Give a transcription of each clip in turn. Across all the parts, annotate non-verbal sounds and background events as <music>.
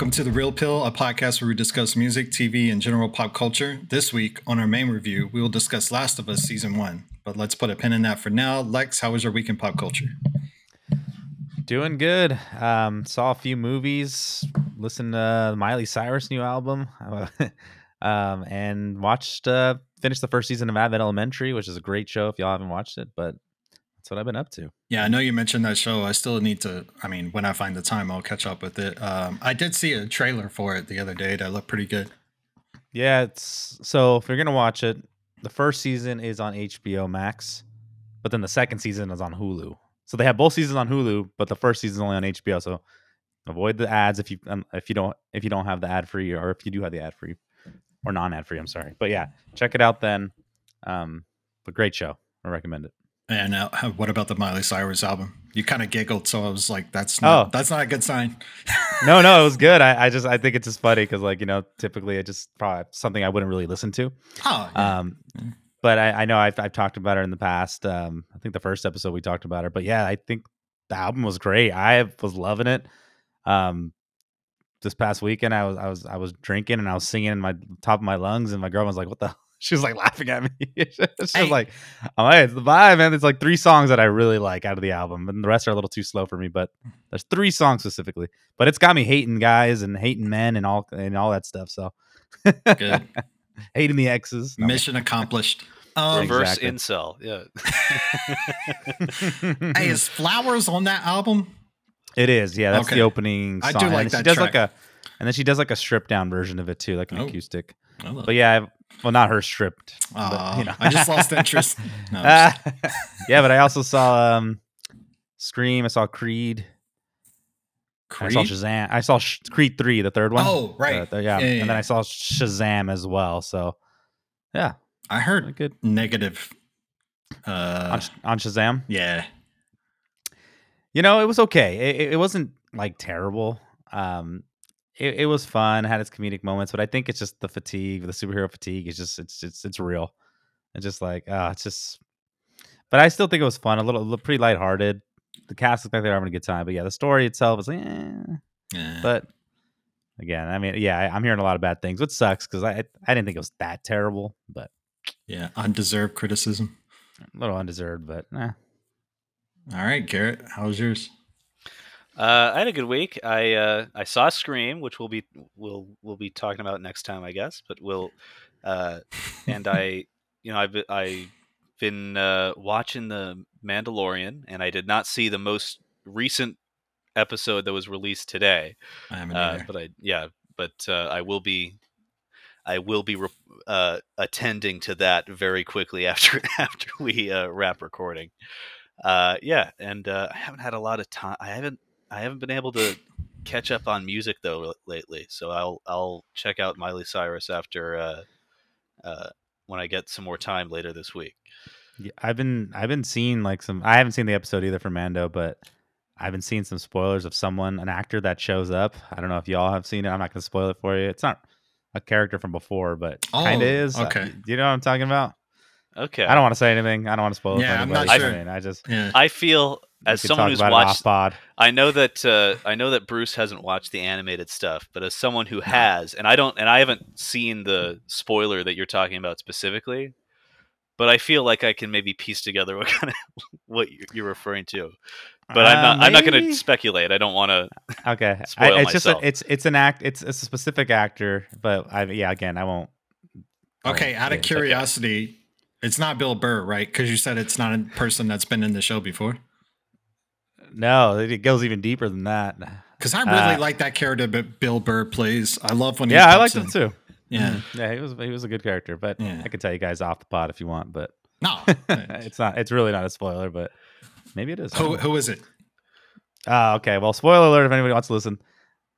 Welcome to The Real Pill, a podcast where we discuss music, TV, and general pop culture. This week, on our main review, we will discuss Last of Us Season 1. But let's put a pin in that for now. Lex, how was your week in pop culture? Doing good. Um, saw a few movies, listened to Miley Cyrus' new album, <laughs> um, and watched, uh, finished the first season of Abbott Elementary, which is a great show if y'all haven't watched it. But that's what I've been up to. Yeah, I know you mentioned that show. I still need to, I mean, when I find the time, I'll catch up with it. Um, I did see a trailer for it the other day that looked pretty good. Yeah, it's so if you're gonna watch it, the first season is on HBO Max, but then the second season is on Hulu. So they have both seasons on Hulu, but the first season is only on HBO. So avoid the ads if you um, if you don't if you don't have the ad free or if you do have the ad free or non ad free. I'm sorry, but yeah, check it out then. Um, but great show. I recommend it. And uh, what about the Miley Cyrus album? You kind of giggled, so I was like, "That's not, oh. that's not a good sign." <laughs> no, no, it was good. I, I just I think it's just funny because like you know typically it just probably something I wouldn't really listen to. Oh, yeah. um, but I, I know I've I've talked about her in the past. Um, I think the first episode we talked about her, but yeah, I think the album was great. I was loving it. Um, this past weekend I was I was I was drinking and I was singing in my top of my lungs, and my girl was like, "What the." She was like laughing at me. <laughs> she was hey. like, "I'm like, it's the vibe, man." There's like three songs that I really like out of the album, and the rest are a little too slow for me. But there's three songs specifically. But it's got me hating guys and hating men and all and all that stuff. So good, <laughs> hating the exes. No. Mission accomplished. <laughs> Um, Reverse exactly. incel, yeah. hey, is flowers on that album? It is, yeah. That's okay. the opening. Song. I do like and that. She does track. like a, and then she does like a stripped down version of it too, like an oh. acoustic. But yeah, well, not her stripped. Uh, but, you know. I just lost interest. <laughs> No, uh, <laughs> yeah, but I also saw um, Scream. I saw Creed. Creed? I saw Shazam. I saw Sh- Creed three, the third one. Oh, right. Yeah. yeah, yeah, and then I saw Shazam as well. So, yeah, I heard good negative uh, on, on Shazam. Yeah, you know, it was okay. It, it wasn't like terrible. Um, it, it was fun, had its comedic moments, but I think it's just the fatigue, the superhero fatigue is just it's it's it's real. It's just like ah, uh, it's just. But I still think it was fun, a little, pretty lighthearted. The cast looked like they were having a good time, but yeah, the story itself is like, eh. yeah. But again, I mean, yeah, I, am hearing a lot of bad things, which sucks because I I didn't think it was that terrible, but yeah, undeserved criticism. A little undeserved, but eh. All right, Garrett, how was yours? Uh, I had a good week. I uh, I saw Scream, which we'll be we'll we'll be talking about next time, I guess. But we'll uh, and I <laughs> you know I've I've been uh, watching the Mandalorian, and I did not see the most recent episode that was released today. I haven't uh, but I yeah, but uh, I will be I will be re- uh, attending to that very quickly <laughs> after after we uh, wrap recording. Uh, yeah, and uh, I haven't had a lot of time. I haven't I haven't been able to catch up on music though lately, so I'll I'll check out Miley Cyrus after uh, uh, when I get some more time later this week. Yeah, I've been I've been seeing like some. I haven't seen the episode either for Mando, but I've been seeing some spoilers of someone, an actor that shows up. I don't know if y'all have seen it. I'm not going to spoil it for you. It's not a character from before, but oh, kind of is. Okay, do you know what I'm talking about? Okay. I don't want to say anything. I don't want to spoil yeah, it. I'm not sure. I, mean, I just yeah. I feel as someone who's watched I know that uh, I know that Bruce hasn't watched the animated stuff, but as someone who has, and I don't, and I haven't seen the spoiler that you're talking about specifically, but I feel like I can maybe piece together <laughs> what kind of what you're referring to. But uh, I'm not. Maybe? I'm not going to speculate. I don't want to. Okay, I, it's myself. just a, it's it's an act. It's, it's a specific actor, but I yeah. Again, I won't. Okay, out of curiosity, okay. it's not Bill Burr, right? Because you said it's not a person that's been in the show before. No, it goes even deeper than that. Because I really uh, like that character that Bill Burr plays. I love when yeah, I liked in. him too. Yeah, mm-hmm. yeah, he was he was a good character. But yeah. I could tell you guys off the pot if you want. But no, <laughs> it's not. It's really not a spoiler, but maybe it is. Who who is it? Uh, okay. Well, spoiler alert if anybody wants to listen.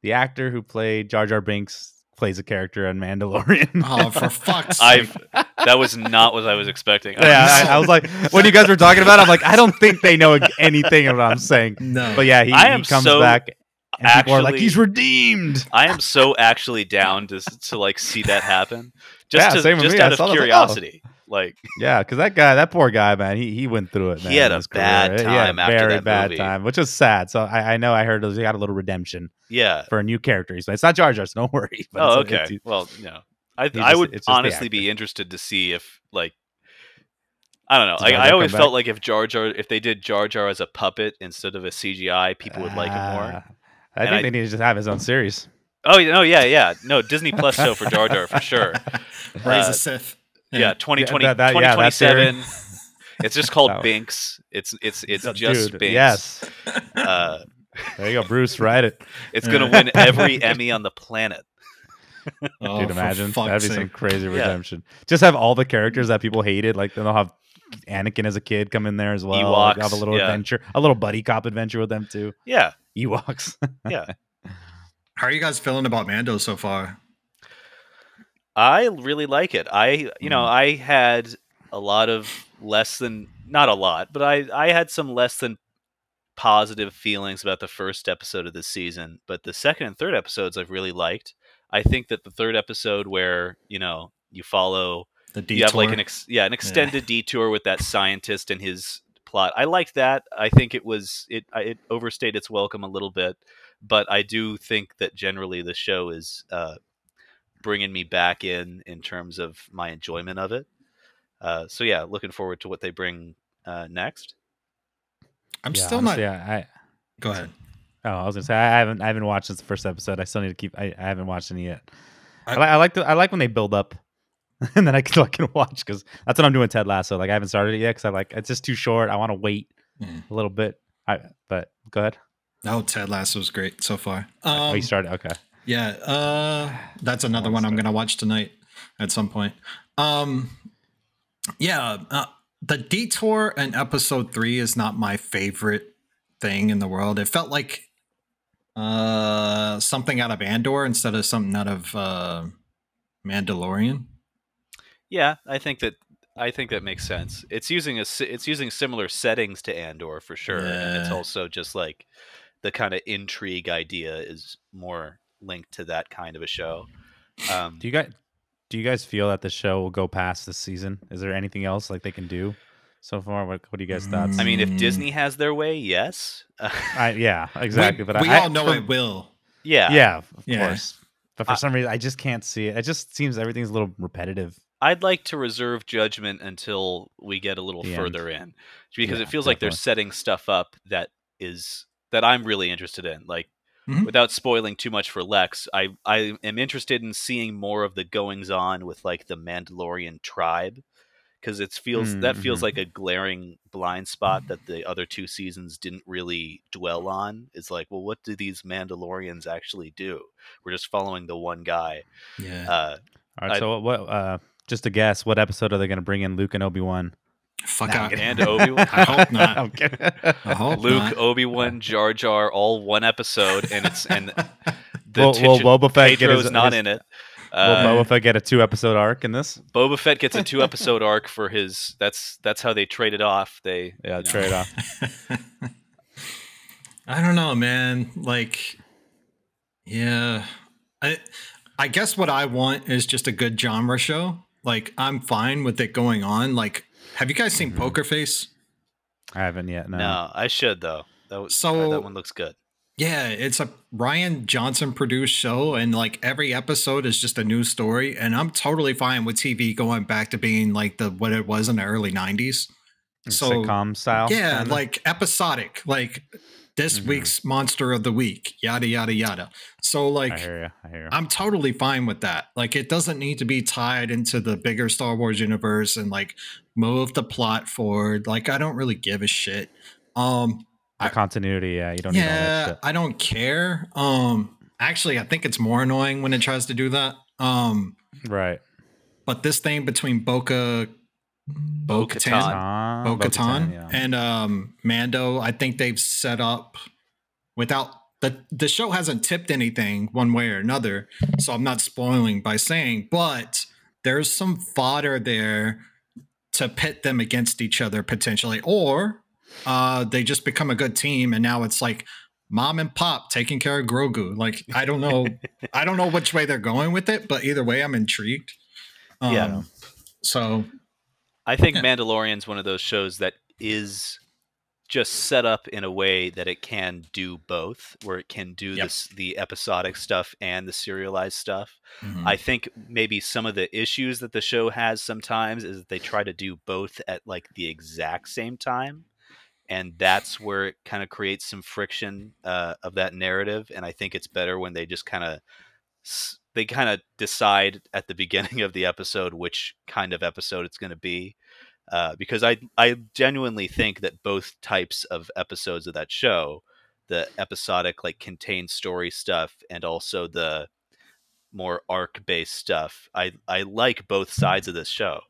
The actor who played Jar Jar Binks plays a character on Mandalorian. oh, for <laughs> fuck's sake! I've, that was not what I was expecting. yeah, I, I, was like, <laughs> when you guys were talking about, it, I'm like, I don't think they know anything of what I'm saying. No, but yeah, he, I am he comes so back. And actually, people are like, he's redeemed. I am so actually down to to like see that happen. <laughs> Just yeah, to, just out of curiosity. Like, oh. Like Yeah, because that guy, that poor guy, man, he he went through it. Man, He had a bad career. He had a time after very that bad movie. time, which is sad. So I, I know I heard he got a little redemption yeah. for a new character. So it's not Jar Jar, so <laughs> don't worry. But Oh, it's okay. it's- well, no. I He I would it's just the honestly be interested to see if like I don't know. Does I, I always felt like if Jar Jar, if they did Jar Jar as a puppet instead of a CGI, people would like it more. Ah, I And think I- they need to just have his own series. Oh, yeah, no, yeah, yeah, no Disney Plus show for Jar Jar for sure. <laughs> Raise Uh, a Sith. Yeah, 2020, that- that- yeah, that theory. 2027. <laughs> it's just called Oh. Binks. It's it's it's Dude, just Binks. Yes. Uh, There you go, Bruce. Write it. it's gonna win <laughs> every Emmy on the planet. Oh, Dude, imagine that'd be some sake. crazy Yeah. redemption. Just have all the characters that people hated, like then they'll have Anakin as a kid come in there as well. like, have a little yeah. adventure, a little buddy cop adventure with them too. Yeah, Ewoks. <laughs> yeah. How are you guys feeling about Mando so far? I really like it. I, you know, Mm. I had a lot of less than not a lot, but I I had some less than positive feelings about the first episode of this season, but the second and third episodes I've really liked. I think that the third episode where, you know, you follow The detour. you have like an ex- yeah, an extended detour with that scientist and his plot. I liked that. I think it was it it overstayed its welcome a little bit, but I do think that generally the show is uh, bringing me back in in terms of my enjoyment of it. Uh, so yeah, looking forward to what they bring uh, next. I'm Yeah, still honestly, not. Yeah, I Go ahead. oh, I was gonna say I haven't I haven't watched since the first episode. I still need to keep. I, I haven't watched any yet. I, I- li- I like the, I like when they build up, <laughs> and then I can I can watch because that's what I'm doing. Ted Lasso. Like I haven't started it yet because I like it's just too short. I want to wait Mm. a little bit. I but go ahead. No, Ted Lasso's great so far. oh, Um, you started. Okay. Yeah, uh, that's another one I'm gonna watch tonight at some point. Um, yeah, uh, the detour in episode three is not my favorite thing in the world. It felt like uh something out of Andor instead of something out of uh Mandalorian. Yeah, I think that I think that makes sense. It's using a it's using similar settings to Andor for sure, and it's also just like the kind of intrigue idea is more linked to that kind of a show. Um, Do you guys do you guys feel that the show will go past this season? Is there anything else like they can do so far? What What do you guys thoughts? I mean, if Mm. Disney has their way, yes. <laughs> I, yeah, exactly. we, but we I, all know for- it <laughs> will. yeah, Yeah, of Yeah. course. But for I- some reason, I just can't see it. It just seems everything's a little repetitive. I'd like to reserve judgment until we get a little The end. further in, because Yeah, it feels like they're setting stuff up that is that I'm really interested in. Like, Mhm. without spoiling too much for Lex, I I am interested in seeing more of the goings on with like the Mandalorian tribe, because it feels that feels like a glaring blind spot that the other two seasons didn't really dwell on. It's like, well, what do these Mandalorians actually do? We're just following the one guy. Yeah. Uh, All right, I- so what? Uh, just a guess. What episode are they going to bring in Luke and Obi Wan? Fuck out. and Obi Wan. <laughs> I hope not. I'm kidding. I hope Luke. Obi Wan, Jar Jar, all one episode, and it's and <laughs> the Will- will titular- Boba Fett get Pedro's his- not his- in it. Will Uh, Boba Fett get a two episode arc in this? Boba Fett gets a two <laughs> episode arc for his. That's that's how they trade it off. They Yeah, you know, trade off. I don't know, man. Like, yeah, I, I guess what I want is just a good genre show. Like, I'm fine with it going on. Like, have you guys seen Mhm. Poker Face? I haven't yet. No. No, I should though. That was, So- that one looks good. Yeah, it's a Rian Johnson produced show, and like every episode is just a new story. And I'm totally fine with TV going back to being like the what it was in the early '90s. So sitcom style. yeah, kinda? like episodic, like this Mhm. week's monster of the week, yada yada yada. So like I hear you. I hear you. I'm totally fine with that. Like it doesn't need to be tied into the bigger Star Wars universe and like move the plot forward. Like I don't really give a shit. Um the I- continuity. Yeah, you don't need all that yeah, shit. I don't care. Um actually I think it's more annoying when it tries to do that. Um Right. but this thing between Boca Bo Bo-Katan. Katan Ah, Bo Bo-Katan, Katan yeah. and um Mando, I think they've set up without the the show hasn't tipped anything one way or another, so I'm not spoiling by saying, but there's some fodder there to pit them against each other potentially, or uh they just become a good team and now it's like mom and pop taking care of Grogu. Like I don't know, <laughs> I don't know which way they're going with it, but either way, I'm intrigued. Um, Yeah. So I think Yeah. Mandalorian's one of those shows that is just set up in a way that it can do both, where it can do Yep. this the episodic stuff and the serialized stuff. Mhm. I think maybe some of the issues that the show has sometimes is that they try to do both at like the exact same time. And that's where it kind of creates some friction uh, of that narrative. And I think it's better when they just kind of they kind of decide at the <laughs> beginning of the episode which kind of episode it's going to be. Uh, because I I genuinely think that both types of episodes of that show, the episodic like contained story stuff and also the more arc based stuff. I I like both sides of this show,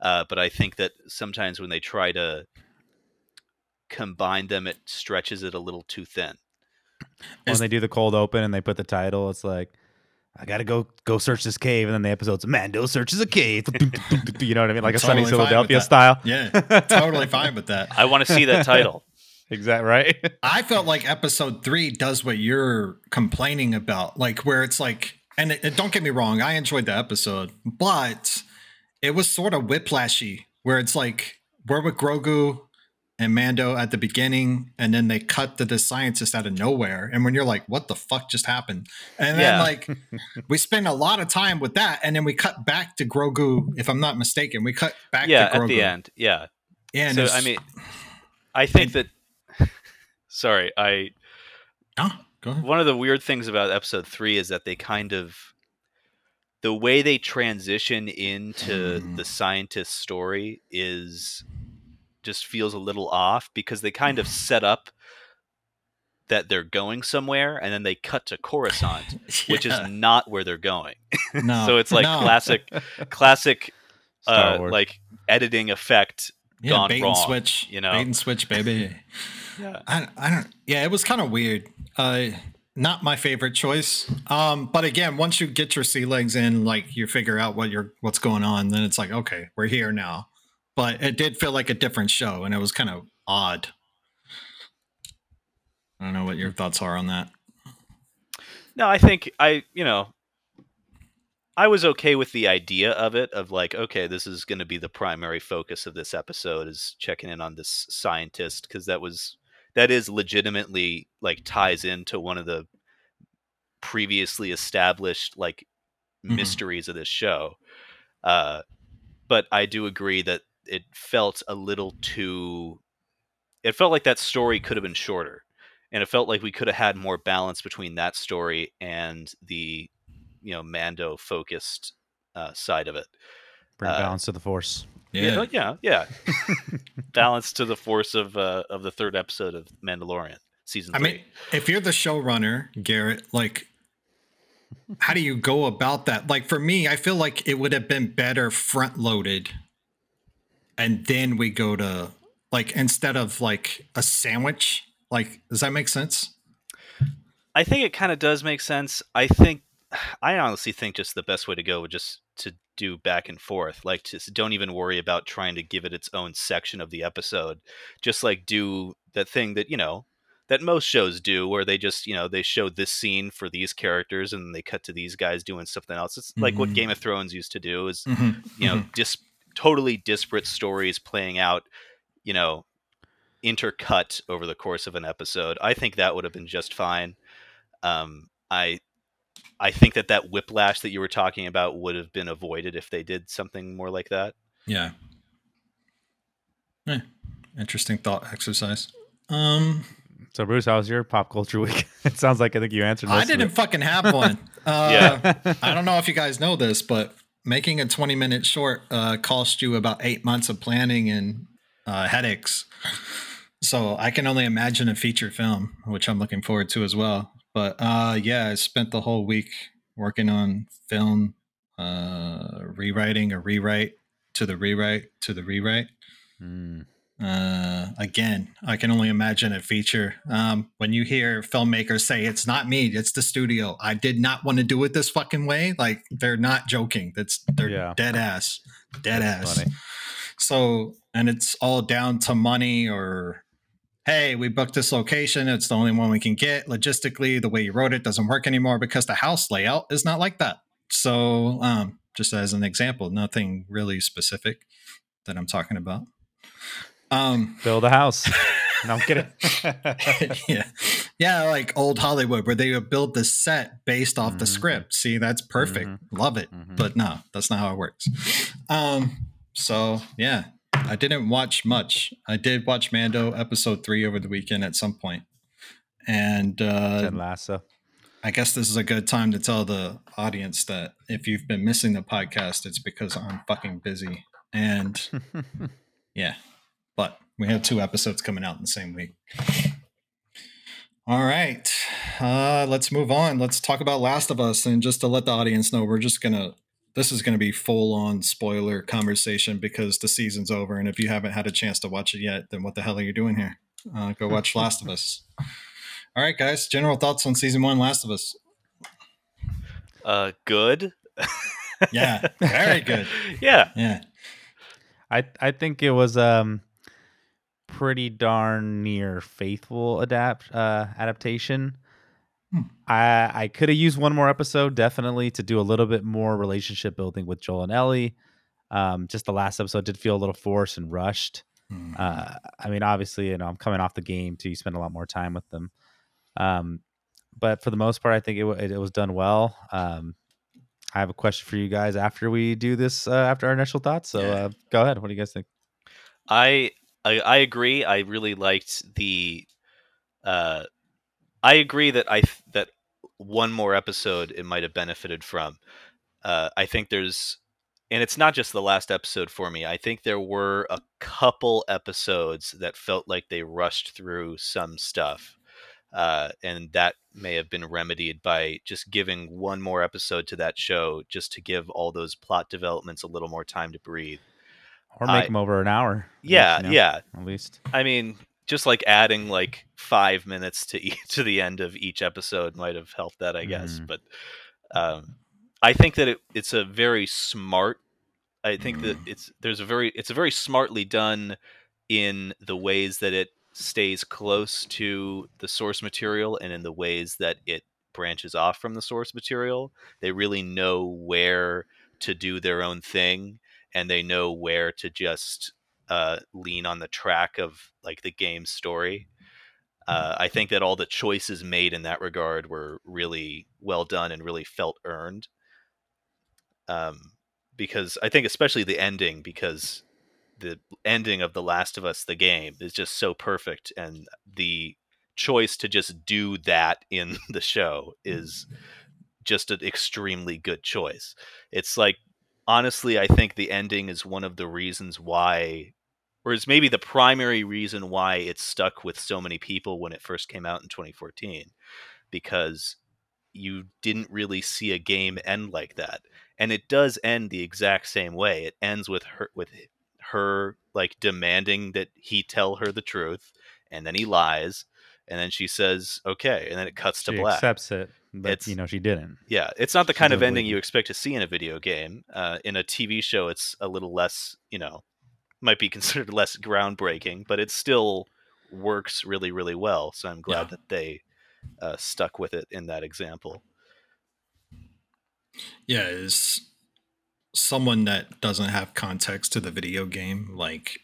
uh, but I think that sometimes when they try to combine them, it stretches it a little too thin. When they do the cold open and they put the title, it's like, I gotta go go search this cave, and then the episode's Mando searches a cave. <laughs> you know what I mean? Like a Sunny Totally fine with Philadelphia style. Yeah, <laughs> totally fine with that. I want to see that title. <laughs> Exactly right. I felt like episode three does what you're complaining about, like where it's like, and it, it- don't get me wrong, I enjoyed the episode, but it was sort of whiplashy, where it's like we're with Grogu and Mando at the beginning, and then they cut to the scientist out of nowhere, and when you're like, what the fuck just happened? And then Yeah. like <laughs> we spend a lot of time with that, and then we cut back to Grogu, if I'm not mistaken, we cut back yeah, to Grogu. at the end. Yeah. Yeah, and so I mean, I think that. <laughs> Sorry, I go ahead. one of the weird things about episode three is that they kind of the way they transition into Hmm. the scientist story is just feels a little off because they kind of <sighs> set up that they're going somewhere and then they cut to Coruscant, <laughs> which is not where they're going. <laughs> no, so it's like no. classic, <laughs> classic, uh, like editing effect yeah, gone bait wrong. and switch, you know? bait and switch, baby. Yeah. I, I don't. Yeah, it was kind of weird. Uh, not my favorite choice. Um, but again, once you get your sea legs in, like you figure out what you're what's going on, then it's like okay, we're here now. But it did feel like a different show, and it was kind of odd. I don't know what your thoughts are on that. No, I think I, you know, I was okay with the idea of it of like, okay, this is going to be the primary focus of this episode is checking in on this scientist because that was that is legitimately like ties into one of the previously established like Mhm. mysteries of this show. Uh, but I do agree that it felt a little too. It felt like that story could have been shorter and it felt like we could have had more balance between that story and the you know mando focused uh, side of it Bring Uh, balance to the force. yeah yeah, yeah. <laughs> balance to the force of uh, of the third episode of mandalorian season I three mean, if you're the showrunner, Garrett, like, how do you go about that? Like, for me, I feel like it would have been better front loaded, and then we go to like instead of like a sandwich. Like, does that make sense? I think it kind of does make sense. I think, <sighs> I honestly think just the best way to go would just to do back and forth. Like, just don't even worry about trying to give it its own section of the episode. Just like do that thing that you know that most shows do, where they just you know they show this scene for these characters and they cut to these guys doing something else. It's like what Mhm. Game of Thrones used to do. Is Mm-hmm. you know dis- totally disparate stories playing out. You know intercut over the course of an episode. I think that would have been just fine. Um, I I think that that whiplash that you were talking about would have been avoided if they did something more like that. yeah. Eh, interesting thought exercise. Um, So, Bruce, how was your pop culture <laughs> week? it sounds like I think you answered. I most of didn't it. fucking have one. <laughs> Uh, Yeah. I don't know if you guys know this, but making a 20 minute short uh, cost you about eight months of planning and uh, headaches. So I can only imagine a feature film, which I'm looking forward to as well. But uh, yeah, I spent the whole week working on film, uh, rewriting a rewrite to the rewrite to the rewrite. Mm. Uh, again, I can only imagine a feature. Um, when you hear filmmakers say it's not me, it's the studio. I did not want to do it this fucking way. Like they're not joking. That's they're Yeah. dead ass, dead That's ass. funny. So, and it's all down to money or, hey, we booked this location. It's the only one we can get. Logistically, the way you wrote it doesn't work anymore because the house layout is not like that. So, um, just as an example, nothing really specific. that I'm talking about. Um, Build a house. no, I'm kidding. <laughs> yeah, yeah, like old Hollywood where they would build the set based off the Mhm. script. See, that's perfect. Love it. Mhm. But no, that's not how it works. Um, so yeah, I didn't watch much. I did watch Mando episode three over the weekend at some point, and uh, Ted Lasso. I guess this is a good time to tell the audience that if you've been missing the podcast, it's because I'm fucking busy. And <laughs> yeah, we have two episodes coming out in the same week. All right, uh, let's move on. Let's talk about Last of Us. And just to let the audience know, we're just gonna. This is going to be full on spoiler conversation because the season's over. And if you haven't had a chance to watch it yet, then what the hell are you doing here? Uh, go watch <laughs> Last of Us. All right, guys. General thoughts on season one, Last of Us. Uh, good. Yeah, very good. <laughs> yeah. Yeah, I I think it was um pretty darn near faithful adapt uh adaptation. Hmm. I I could have used one more episode definitely to do a little bit more relationship building with Joel and Ellie. Um, just the last episode did feel a little forced and rushed. Hmm. Uh, I mean, obviously, you know, I'm coming off the game too. You spend a lot more time with them. Um, but for the most part, I think it, wa- it, it was done well. Um, I have a question for you guys after we do this, uh, after our initial thoughts. So uh, go ahead. What do you guys think? I, I I agree. I really liked the. Uh, I agree that I th- that one more episode it might have benefited from. Uh, I think there's, and it's not just the last episode for me. I think there were a couple episodes that felt like they rushed through some stuff, uh, and that may have been remedied by just giving one more episode to that show, just to give all those plot developments a little more time to breathe. Or make them over an hour. Yeah, least, you know, yeah. At least. I mean, just like adding like five minutes to each, <laughs> to the end of each episode might have helped that, I guess. Mhm. But um, I think that it, it's a very smart. I think that it's there's a very it's a very smartly done in the ways that it stays close to the source material and in the ways that it branches off from the source material. They really know where to do their own thing and they know where to just uh, lean on the track of like the game's story. Uh, I think that all the choices made in that regard were really well done and really felt earned. Um, because I think especially the ending, because the ending of The Last of Us, the game, is just so perfect, and the choice to just do that in <laughs> the show is just an extremely good choice. It's like honestly, I think the ending is one of the reasons why, or is maybe the primary reason why it stuck with so many people when it first came out in 2014, because you didn't really see a game end like that, and it does end the exact same way. It ends with her with her like demanding that he tell her the truth, and then he lies, and then she says okay, and then it cuts to black. accepts it, but It's- you know she didn't. Yeah, it's not the She kind of ending leave you expect to see in a video game. Uh, in a TV show, it's a little less, you know, might be <laughs> considered less groundbreaking, but it still works really, really well. So I'm glad Yeah. that they uh, stuck with it in that example. yeah, is someone that doesn't have context to the video game, like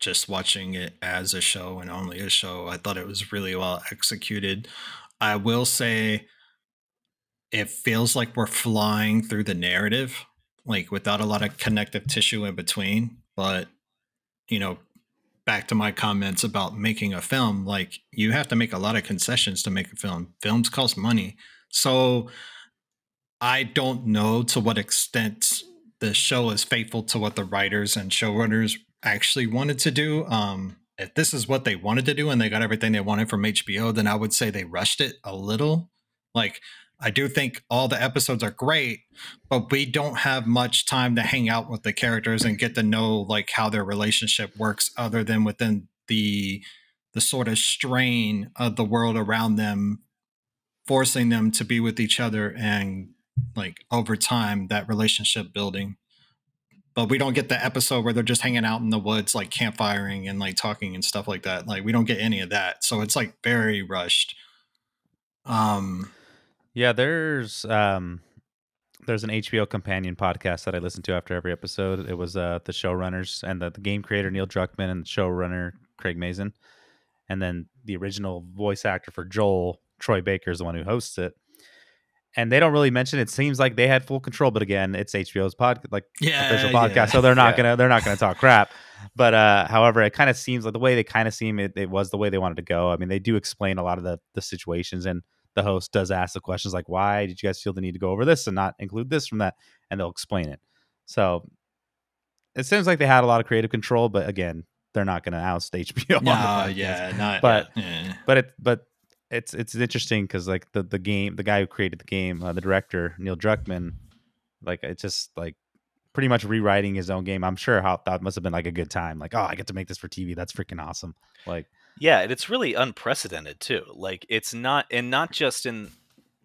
just watching it as a show and only a show. I thought it was really well executed. I will say it feels like we're flying through the narrative, like without a lot of connective tissue in between. But, you know, back to my comments about making a film, like you have to make a lot of concessions to make a film. Films cost money. So I don't know to what extent the show is faithful to what the writers and showrunners actually wanted to do. Um, if this is what they wanted to do and they got everything they wanted from HBO, then I would say they rushed it a little. Like, I do think all the episodes are great, but we don't have much time to hang out with the characters and get to know like how their relationship works other than within the the sort of strain of the world around them forcing them to be with each other and like over time that relationship building. But we don't get the episode where they're just hanging out in the woods like campfiring and like talking and stuff like that. Like we don't get any of that. So it's like very rushed. Um Yeah, there's um there's an HBO companion podcast that I listen to after every episode. It was uh, the showrunners and the, the game creator Neil Druckmann and the showrunner Craig Mazin, and then the original voice actor for Joel Troy Baker is the one who hosts it. And they don't really mention. It seems like they had full control, but again, it's HBO's pod like Yeah, official podcast, yeah. so <laughs> they're not Yeah. gonna they're not gonna talk crap. But uh, however, it kind of seems like the way they kind of seem it, it was the way they wanted to go. I mean, they do explain a lot of the the situations, and the host does ask the questions like, "Why did you guys feel the need to go over this and not include this from that?" And they'll explain it. So it seems like they had a lot of creative control, but again, they're not going to oust HBO. <laughs> No, yeah, not. But- yeah. but it but it's it's interesting because like the the game, the guy who created the game, uh, the director Neil Druckmann, like it's just like pretty much rewriting his own game. I'm sure how that must have been like a good time. Like, oh, I get to make this for TV. That's freaking awesome. Like, Yeah, and it's really unprecedented too. Like it's not and not just in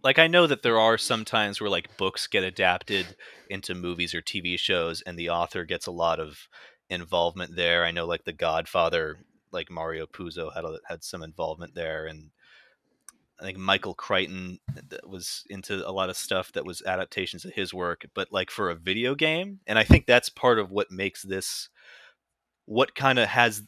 like I know that there are some times where like books get adapted into movies or TV shows and the author gets a lot of involvement there. I know like The Godfather, like Mario Puzo had a, had some involvement there and I think Michael Crichton uh, that was into a lot of stuff that was adaptations of his work, but like for a video game, and I think that's part of what makes this what kind of has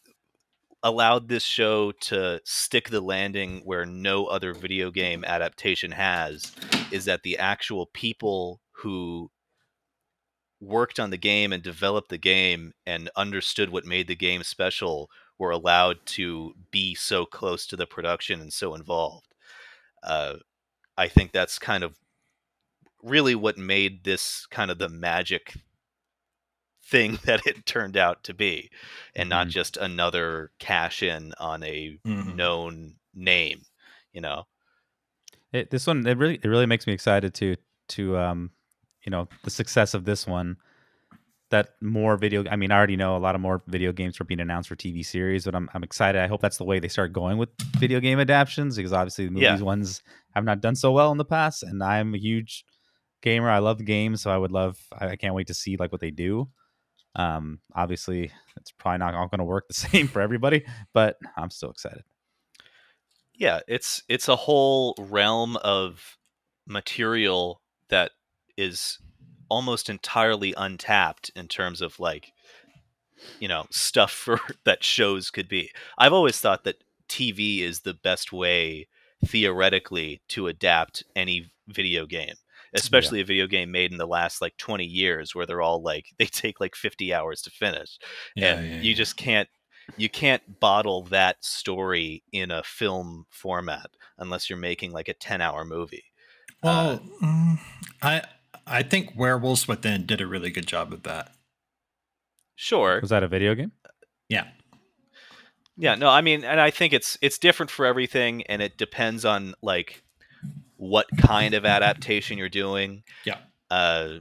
allowed this show to stick the landing where no other video game adaptation has is that the actual people who worked on the game and developed the game and understood what made the game special were allowed to be so close to the production and so involved. Uh, I think that's kind of really what made this kind of the magic thing <laughs> that it turned out to be and not Mhm. just another cash in on a Mhm. known name you know it, this one it really it really makes me excited to to um you know the success of this one that more video i mean i already know a lot of more video games are being announced for tv series but i'm, I'm excited i hope that's the way they start going with video game adaptations because obviously the movies Yeah. ones have not done so well in the past and i'm a huge gamer i love the game so i would love i, I can't wait to see like what they do um obviously it's probably not all going to work the <laughs> same for everybody but i'm still excited. Yeah it's it's a whole realm of material that is almost entirely untapped in terms of like you know stuff for <laughs> that shows could be. I've always thought that tv is the best way theoretically to adapt any video game especially a video game made in the last like 20 years where they're all like <laughs> they take like 50 hours to finish Yeah, and yeah, you just can't you can't bottle that story in a film format unless you're making like a 10 hour movie Well, mm, I I think Werewolves Within did a really good job of that. sure was that a video game Yeah. yeah no i mean and i think it's it's different for everything and it depends on like what kind of adaptation you're doing Yeah. uh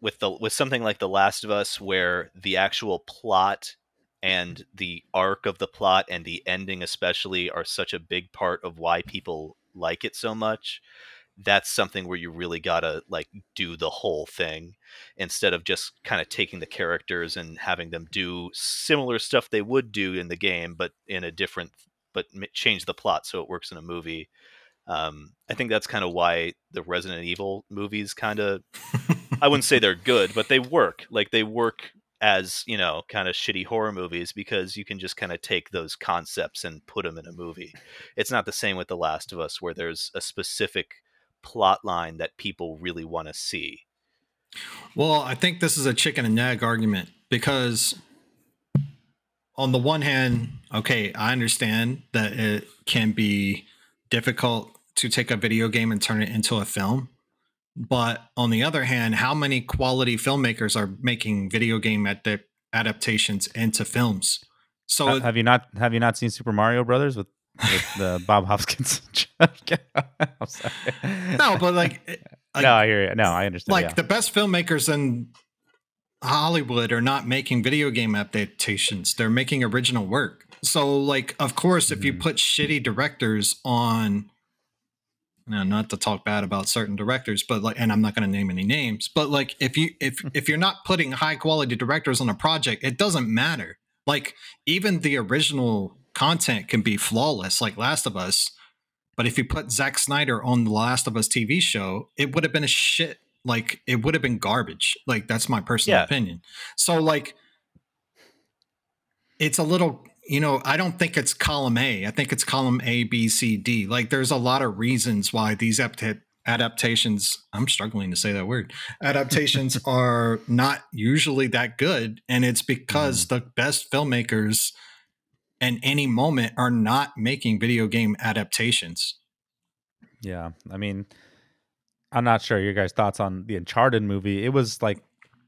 with the with something like the last of us where the actual plot and the arc of the plot and the ending especially are such a big part of why people like it so much that's something where you really gotta like do the whole thing instead of just kind of taking the characters and having them do similar stuff they would do in the game but in a different but change the plot so it works in a movie um, i think that's kind of why the resident evil movies kind of I wouldn't say <laughs> they're good, but they work. Like they work as you know, kind of shitty horror movies because you can just kind of take those concepts and put them in a movie. It's not the same with The Last of Us, where there's a specific plot line that people really want to see. Well, I think this is a chicken and egg argument because, on the one hand, okay, I understand that it can be difficult to take a video game and turn it into a film. But on the other hand, how many quality filmmakers are making video game adap- adaptations into films? So Ha- have you not have you not seen Super Mario Brothers with with <laughs> the Bob Hoskins? <laughs> <laughs> No, but like, like no, I hear you. No, I understand. like yeah. the best filmmakers in Hollywood are not making video game adaptations. They're making original work. So like of course if you Mhm. put shitty directors on now not to talk bad about certain directors, but like and I'm not going to name any names, but like if you if <laughs> if you're not putting high quality directors on a project, it doesn't matter. Like even the original content can be flawless like Last of Us, but if you put Zack Snyder on the Last of Us TV show, it would have been a shit like it would have been garbage. Like that's my personal Yeah. opinion. So like it's a little you know, I don't think it's column A. I think it's column A, B, C, D. Like there's a lot of reasons why these apt- adaptations, I'm struggling to say that word, adaptations <laughs> are not usually that good. And it's because mm-hmm. the best filmmakers in any moment are not making video game adaptations. Yeah, I mean, I'm not sure your guys' thoughts on the Uncharted movie. It was like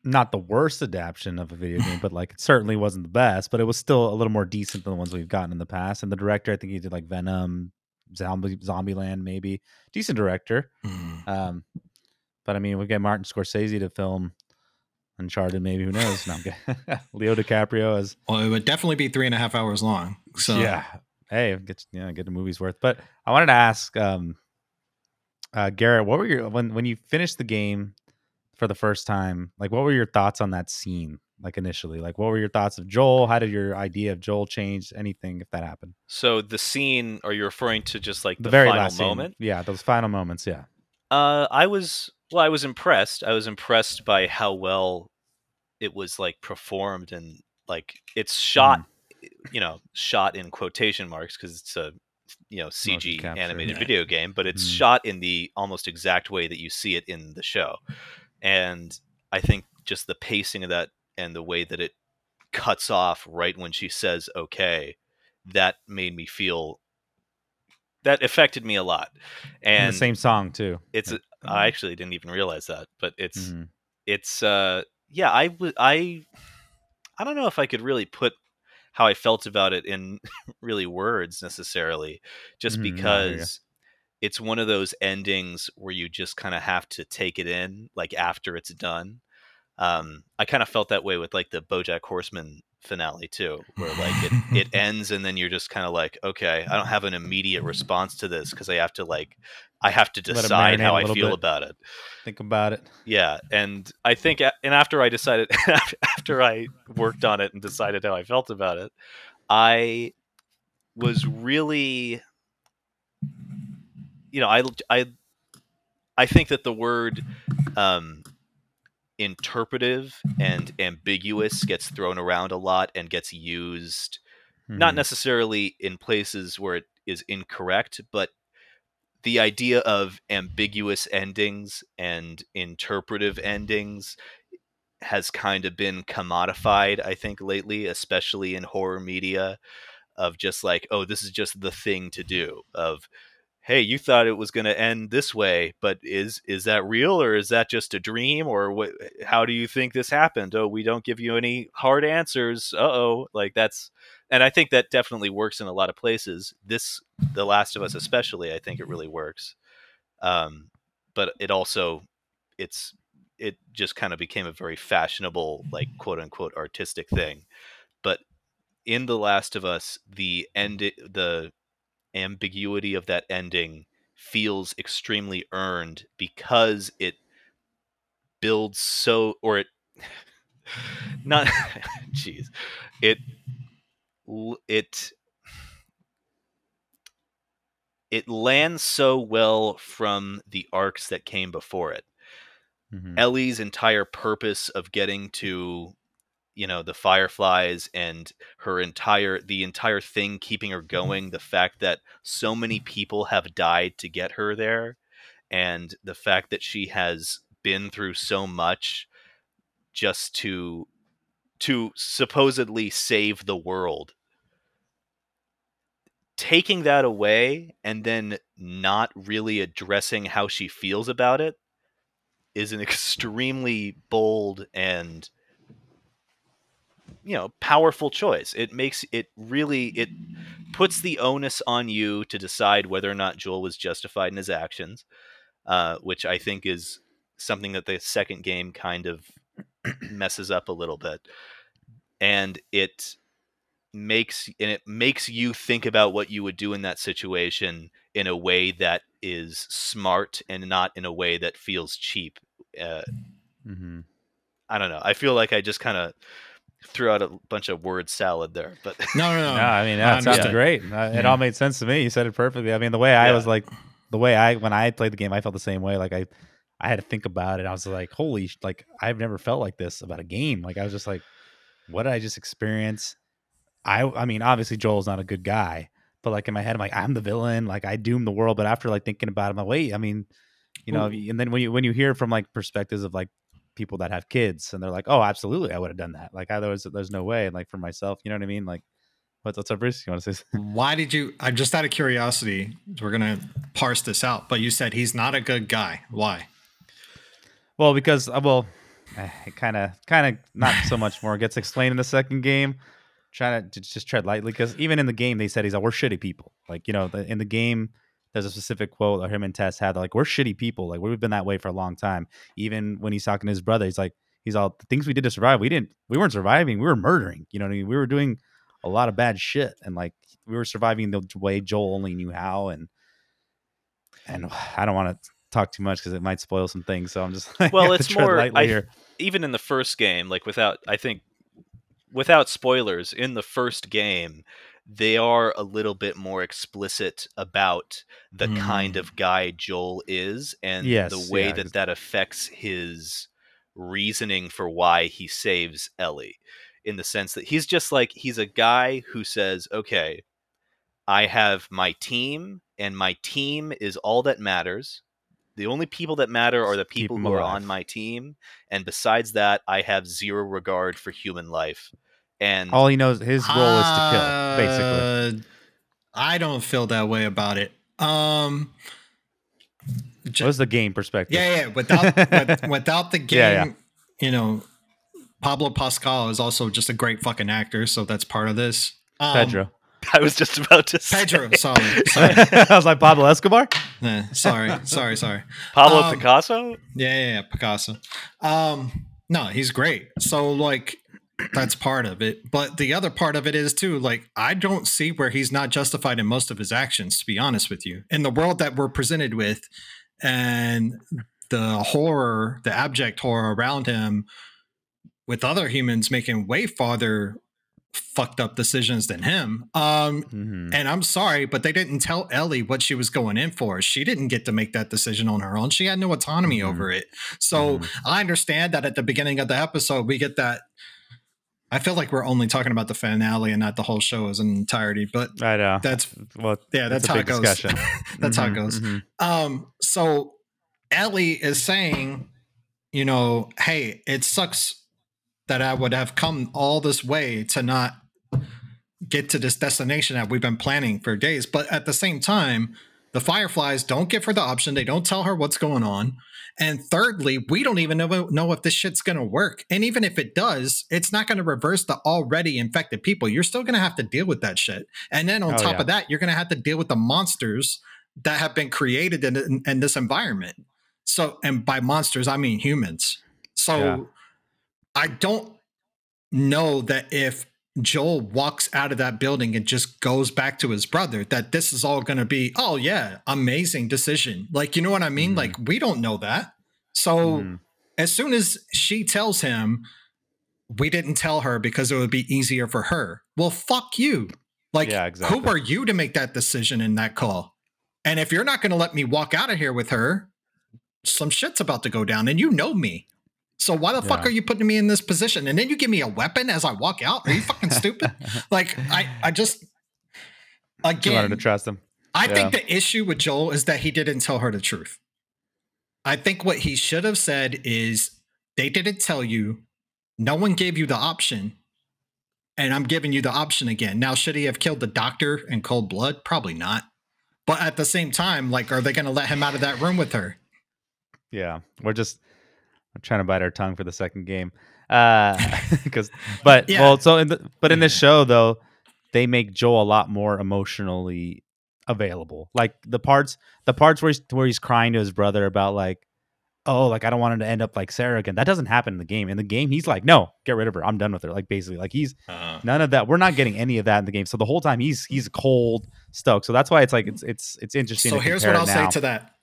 not the worst adaptation of a video game, but like it certainly wasn't the best. But it was still a little more decent than the ones we've gotten in the past. And the director, I think he did like Venom, Zombie, Zombieland, maybe decent director. Um, but I mean, we get Martin Scorsese to film Uncharted. Maybe who knows? No, <laughs> Leo DiCaprio as Well, it would definitely be three and a half hours long. So yeah. Hey, get yeah, get the movie's worth. But I wanted to ask, um, uh, Garrett, what were your when when you finished the game for the first time? Like, what were your thoughts on that scene? Like initially, like what were your thoughts of Joel? How did your idea of Joel change? Anything if that happened? So the scene, are you referring to just like The, the, very final last scene. moment? yeah, those final moments. Yeah, Uh, I was well. I was impressed. I was impressed by how well it was like performed and like it's shot. You know, shot in quotation marks because it's a you know CG animated yeah. video game, but it's Mm. shot in the almost exact way that you see it in the show. And I think just the pacing of that and the way that it cuts off right when she says "okay," that made me feel that affected me a lot. and, And the same song too. it's Yeah. I actually didn't even realize that, but it's Mhm. it's uh yeah, I would I I don't know if I could really put how I felt about it in <laughs> really words necessarily just Mhm, I because it's one of those endings where you just kind of have to take it in like after it's done. Um I kind of felt that way with like the BoJack Horseman finale too, where like it it <laughs> ends and then you're just kind of like, okay, I don't have an immediate response to this because I have to like I have to decide how i feel bit. about it. Think about it. Yeah, and I think, and after I decided, <laughs> after I worked on it and decided how I felt about it, I was really, you know, I, I, I think that the word um, interpretive and ambiguous gets thrown around a lot and gets used not Mhm. necessarily in places where it is incorrect, but the idea of ambiguous endings and interpretive endings has kind of been commodified, I think, lately, especially in horror media, of just like, oh, this is just the thing to do. Of, hey, you thought it was going to end this way, but is is that real or is that just a dream or what? How do you think this happened? Oh, we don't give you any hard answers. Uh oh, like that's and I think that definitely works in a lot of places. This, The Last of Us, especially, I think it really works. Um, but it also, it's it just kind of became a very fashionable, like quote unquote, artistic thing. But in The Last of Us, the end, the ambiguity of that ending feels extremely earned because it builds so, or it, <laughs> not, <laughs> jeez, it it it lands so well from the arcs that came before it. Mhm. Ellie's entire purpose of getting to you know the fireflies and her entire the entire thing keeping her mm-hmm. going the fact that so many mm-hmm. people have died to get her there and the fact that she has been through so much just to to supposedly save the world. Taking that away and then not really addressing how she feels about it is an <laughs> extremely bold and you know powerful choice. It makes it really it puts the onus on you to decide whether or not joel was justified in his actions uh, which i think is something that the second game kind of <clears throat> messes up a little bit. And it makes and it makes you think about what you would do in that situation in a way that is smart and not in a way that feels cheap uh, Mhm. i don't know. I feel like i just kind of threw out a bunch of word salad there but <laughs> No, no, no. No, I mean I that sounds understand. great. Uh, It all made sense to me. You said it perfectly. I mean, the way I Yeah. was like, the way I when I played the game, I felt the same way. Like I, I had to think about it. I was like, holy, like I've never felt like this about a game. Like I was just like, what did I just experience? I, I mean, obviously Joel's not a good guy, but like in my head, I'm like, I'm the villain. Like I doomed the world. But after like thinking about it, I'm like, wait, I mean, you know, Well- and then when you when you hear from like perspectives of like people that have kids, and they're like, oh, absolutely, I would have done that. Like I there's there's no way. And like for myself, you know what I mean? Like, what's what's up, Bruce? You want to say? something? <laughs> Why did you? I'm just out of curiosity. We're gonna parse this out, but you said he's not a good guy. Why? Well, because uh, well, <sighs> it kind of kind of not so much <laughs> more gets explained in the second game. Trying to just tread lightly because even in the game they said he's like we're shitty people. Like you know the, in the game there's a specific quote that him and Tess had like we're shitty people. Like we've been that way for a long time. Even when he's talking to his brother, he's like he's all the things we did to survive. We didn't. We weren't surviving. We were murdering. You know what I mean? We were doing a lot of bad shit and like we were surviving the way Joel only knew how and and <sighs> I don't want to talk too much because it might spoil some things. So I'm just <laughs> like, Well, I have to it's more- I- even in the first game, like without, I think, without spoilers, in the first game, they are a little bit more explicit about the kind Mm. of guy Joel is and Yes, the way yeah, that that affects his reasoning for why he saves Ellie. In the sense that he's just like, he's a guy who says, okay, I have my team, and my team is all that matters. The only people that matter are the people, who are on my team, and besides that, I have zero regard for human life. And All he knows, his role is to kill, basically. Uh, I don't feel that way about it. Um, j- What's the game perspective? yeah, yeah. Without <laughs> with, without the game, Yeah, yeah. you know, Pablo Pascal is also just a great fucking actor, so that's part of this. Um, Pedro. I was just about to say Pedro, <laughs> sorry, sorry, <laughs> I was like Pablo Escobar. Eh, sorry, sorry, sorry. Pablo Um, Picasso. Yeah, yeah, yeah, Picasso. Um, no, he's great. So like that's part of it. But the other part of it is too, like, I don't see where he's not justified in most of his actions, to be honest with you. In the world that we're presented with and the horror, the abject horror around him, with other humans making way farther fucked up decisions than him. Um, Mhm. and I'm sorry, but they didn't tell Ellie what she was going in for. She didn't get to make that decision on her own. She had no autonomy Mhm. over it. So Mhm. I understand that at the beginning of the episode, we get that. I feel like we're only talking about the finale and not the whole show as an entirety, but I know. that's well, yeah, that's a how it goes. <laughs> that's how it goes. mhm. Um, so Ellie is saying, you know, hey, it sucks that I would have come all this way to not get to this destination that we've been planning for days. But at the same time, the Fireflies don't give her the option. They don't tell her what's going on. And thirdly, we don't even know, know if this shit's going to work. And even if it does, it's not going to reverse the already infected people. You're still going to have to deal with that shit. And then on Oh, top yeah. of that, you're going to have to deal with the monsters that have been created in, in, in this environment. So, and by monsters, I mean humans. So, Yeah. I don't know that if Joel walks out of that building and just goes back to his brother, that this is all going to be, oh, yeah, amazing decision. Like, you know what I mean? Mhm. Like, we don't know that. So, Mhm. as soon as she tells him, we didn't tell her because it would be easier for her. Well, fuck you. Like, Yeah, exactly. who are you to make that decision in that call? And if you're not going to let me walk out of here with her, some shit's about to go down, and you know me. So why the fuck are you putting me in this position? And then you give me a weapon as I walk out? Are you fucking stupid? <laughs> like, I, I just You wanted again, to trust him. I Yeah. think the issue with Joel is that he didn't tell her the truth. I think what he should have said is they didn't tell you, no one gave you the option, and I'm giving you the option again. Now, should he have killed the doctor in cold blood? Probably not. But at the same time, like, are they going to let him out of that room with her? Yeah, we're just we're trying to bite our tongue for the second game. Uh, <laughs> <laughs> because but Yeah. well, so in the but in this show though, they make Joel a lot more emotionally available. Like the parts, the parts where he's where he's crying to his brother about like, oh, like I don't want him to end up like Sarah again. That doesn't happen in the game. In the game, he's like, no, get rid of her. I'm done with her. Like basically, like he's none of that. We're not getting any of that in the game. So the whole time he's he's cold, stoked. So that's why it's like it's it's it's interesting. so here's what I'll now. say to that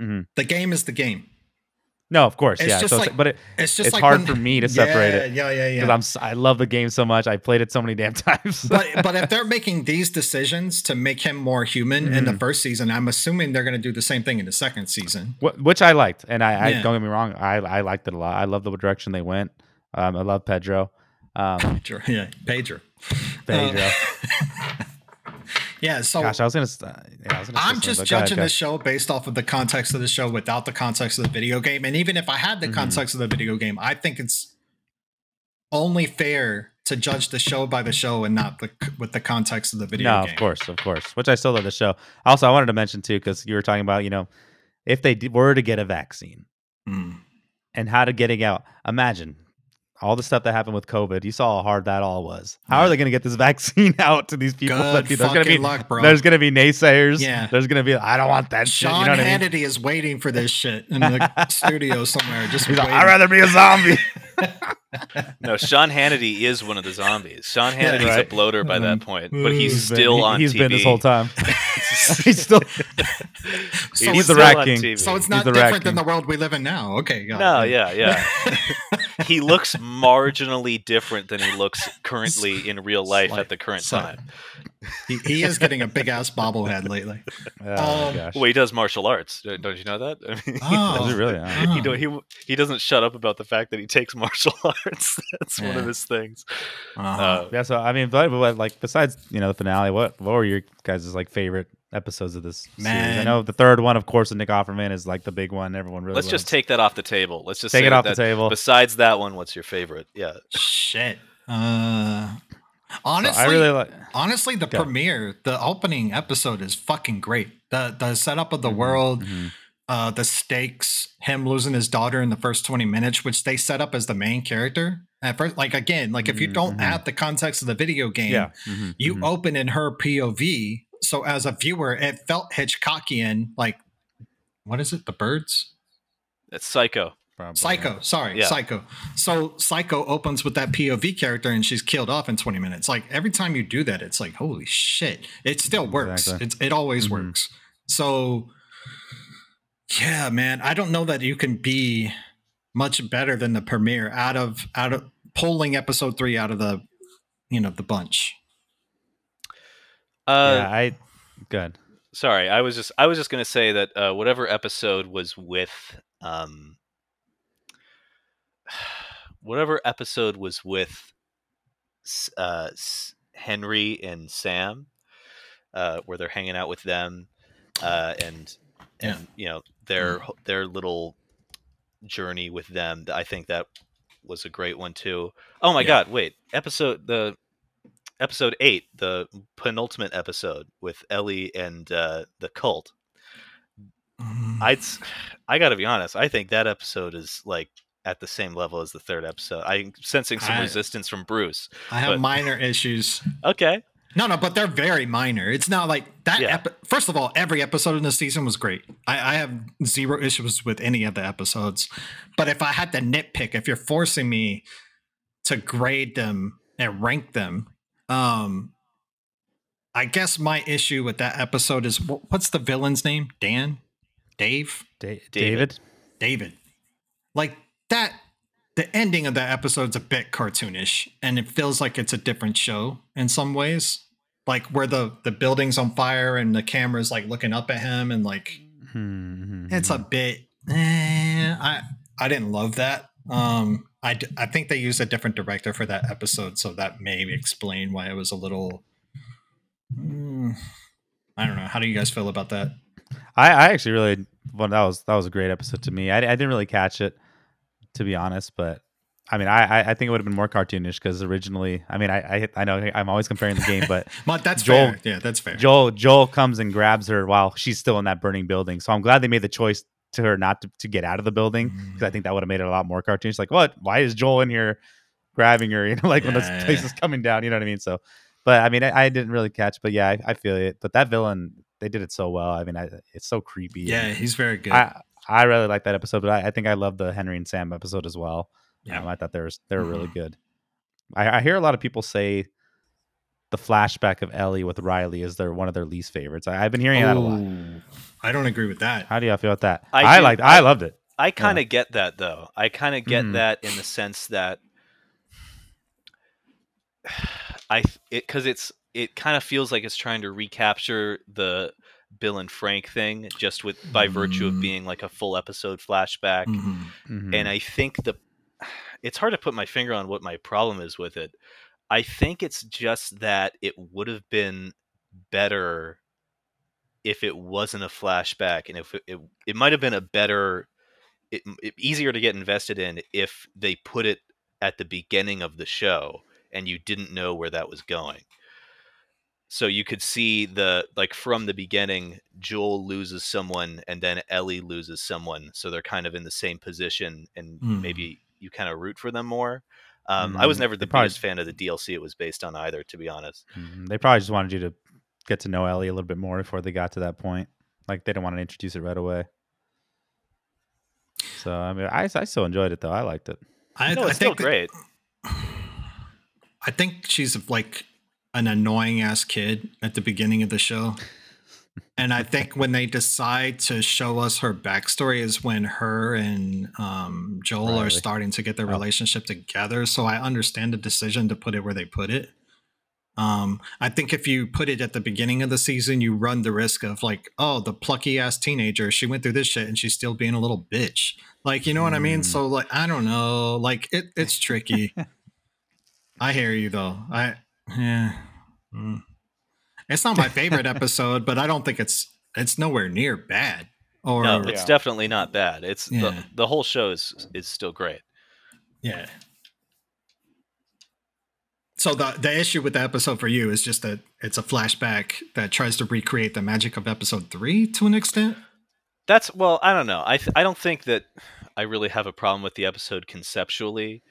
Mhm. the game is the game. No, of course, It's yeah. So, like- but it, It's just it's like hard when- for me to separate yeah, it Yeah, yeah, yeah. because I'm I love the game so much. I played it so many damn <laughs> times. but but if they're making these decisions to make him more human in the first season, I'm assuming they're going to do the same thing in the second season. Wh- which I liked, and I, I Yeah. don't get me wrong, I I liked it a lot. I love the direction they went. Um, I love Pedro. Um, Pedro, yeah, Pedro. Pedro. <laughs> Yeah, so Gosh, I was gonna. Uh, yeah, I was gonna I'm just ahead, judging the show based off of the context of the show without the context of the video game. And even if I had the Mm-hmm. context of the video game, I think it's only fair to judge the show by the show and not the with the context of the video No, game. of course, of course. Which I still love the show. Also, I wanted to mention too because you were talking about you know if they were to get a vaccine Mm. and how to getting out. Imagine all the stuff that happened with COVID. You saw how hard that all was. How are they going to get this <laughs> vaccine out to these people? Good there's going to be luck, bro. there's going to be naysayers. Yeah. There's going to be I don't want that shit. Sean You know what I mean? Hannity is waiting for this shit in the <laughs> studio somewhere. Just He's like. I'd rather be a zombie. <laughs> No, Sean Hannity is one of the zombies. Sean Yeah, Hannity's right. a bloater by that mm-hmm. point, but he's mm, He's been- still on He's TV. been this whole time. <laughs> <laughs> he's still. So he's the still Rat King. So it's He's not the different than the world we live in now. Okay, got No, it. yeah, yeah. <laughs> he looks marginally different than he looks currently in real life Slight- at the current slight. time. He, he is getting a big ass bobblehead lately. <laughs> Oh Um, gosh. Well, he does martial arts. Don't don't you know that? I mean, Oh, Is it really? Oh. he, don't, he he doesn't shut up about the fact that he takes <laughs> martial arts. That's one of his things. Uh-huh. Uh, Yeah, so I mean, but, but like besides you know the finale, what what were your guys' like favorite episodes of this series? I know the third one, of course, with Nick Offerman is like the big one. Everyone really let's just take that off the table. Let's just Take say it off the table. Besides that one, what's your favorite? Yeah, Shit. Uh, So honestly, I really like. honestly, the Go. premiere, the opening episode is fucking great. The the setup of the Mhm, world, mhm. uh, the stakes, him losing his daughter in the first twenty minutes, which they set up as the main character at first. Like again, like if you Mhm, don't mhm. have the context of the video game, Yeah, mhm, you mhm. open in her POV. So as a viewer, it felt Hitchcockian. Like, what is it? The birds. it's Psycho. Probably, Psycho, sorry, Yeah. Psycho. So Psycho opens with that POV character and she's killed off in 20 minutes. Like every time you do that, it's like, holy shit. It still works. Exactly. It's, it always Mhm. works. So yeah, man, I don't know that you can be much better than the premiere out of out of pulling episode three out of the you know the bunch. Uh, yeah, I good. sorry i was just i was just going to say that uh, whatever episode was with um whatever episode was with uh henry and sam uh where they're hanging out with them uh and Yeah. and you know their their little journey with them i think that was a great one too oh my Yeah. god wait episode the episode eight, the penultimate episode with Ellie and uh, the cult. Mm. I'd, <sighs> I got to be honest. I think that episode is like at the same level as the third episode. I'm sensing some I- resistance from Bruce. I have but- minor issues. Okay, No, no, but they're very minor. It's not like that. Yeah. Epi- First of all, every episode in the season was great. I, I have zero issues with any of the episodes. But if I had to nitpick, if you're forcing me to grade them and rank them, um, I guess my issue with that episode is what's the villain's name? Dan, Dave, Da- David. David. David. Like that. The ending of that episode's a bit cartoonish, and it feels like it's a different show in some ways. Like where the the building's on fire and the camera's like looking up at him, and like Hmm, it's a bit. Eh, I I didn't love that. Um, I d- I think they used a different director for that episode, so that may explain why it was a little. Mm, I don't know. How do you guys feel about that? I, I actually really well that was that was a great episode to me. I, I didn't really catch it to be honest, but I mean I I, think it would have been more cartoonish because originally I mean I, I I know I'm always comparing the game, <laughs> but that's Joel- fair. Yeah, that's fair. Joel Joel comes and grabs her while she's still in that burning building. So I'm glad they made the choice to her not to, to get out of the building because I think that would have made it a lot more cartoonish. Like what? Why is Joel in here grabbing her? <laughs> You know, like when Yeah, this yeah, place yeah. is coming down. You know what I mean? So, but I mean I, I didn't really catch, but yeah, I, I feel it. But that villain they did it so well. I mean I, it's so creepy. yeah, he's very good. I I really like that episode, but I, I think I love the Henry and Sam episode as well. Yeah. Um, I thought they were they were really Mhm. good. I, I hear a lot of people say the flashback of Ellie with Riley is their one of their least favorites. I, I've been hearing that a lot. I don't agree with that. How do y'all feel about that? I I, do- liked. I, I- loved it. I kind of get that though. I kind of get Mhm. that in the sense that <sighs> I it because it's it kind of feels like it's trying to recapture the Bill and Frank thing just with by virtue of Mm. being like a full episode flashback. Mhm. Mhm. And I think the <sighs> it's hard to put my finger on what my problem is with it. I think it's just that it would have been better if it wasn't a flashback and if it it, it might have been a better it, it easier to get invested in if they put it at the beginning of the show and you didn't know where that was going so you could see the like from the beginning joel loses someone and then ellie loses someone so they're kind of in the same position and Hmm. maybe you kind of root for them more um, i was Mm, never the probably- biggest fan of the dlc it was based on either to be honest Mhm. They probably just wanted you to get to know Ellie a little bit more before they got to that point. Like they didn't want to introduce it right away. So I mean, I, I still enjoyed it though. I liked it. I, no I it's still think that- great <sighs> I think she's like an annoying ass kid at the beginning of the show. And I think when they decide to show us her backstory is when her and um, Joel are starting to get their Oh. relationship together. So I understand the decision to put it where they put it. Um, I think if you put it at the beginning of the season, you run the risk of like, oh, the plucky ass teenager, she went through this shit and she's still being a little bitch. Like, you know what I mean? Mm. So like, I don't know. Like it, it's tricky. <laughs> I hear you though. I yeah. Mm. It's not my favorite <laughs> episode, but I don't think it's it's nowhere near bad. Or no it's Yeah. definitely not bad it's Yeah. the, the whole show is is still great yeah. So the the issue with the episode for you is just that it's a flashback that tries to recreate the magic of episode three to an extent. That's well, I don't know. I th- I don't think that I really have a problem with the episode conceptually.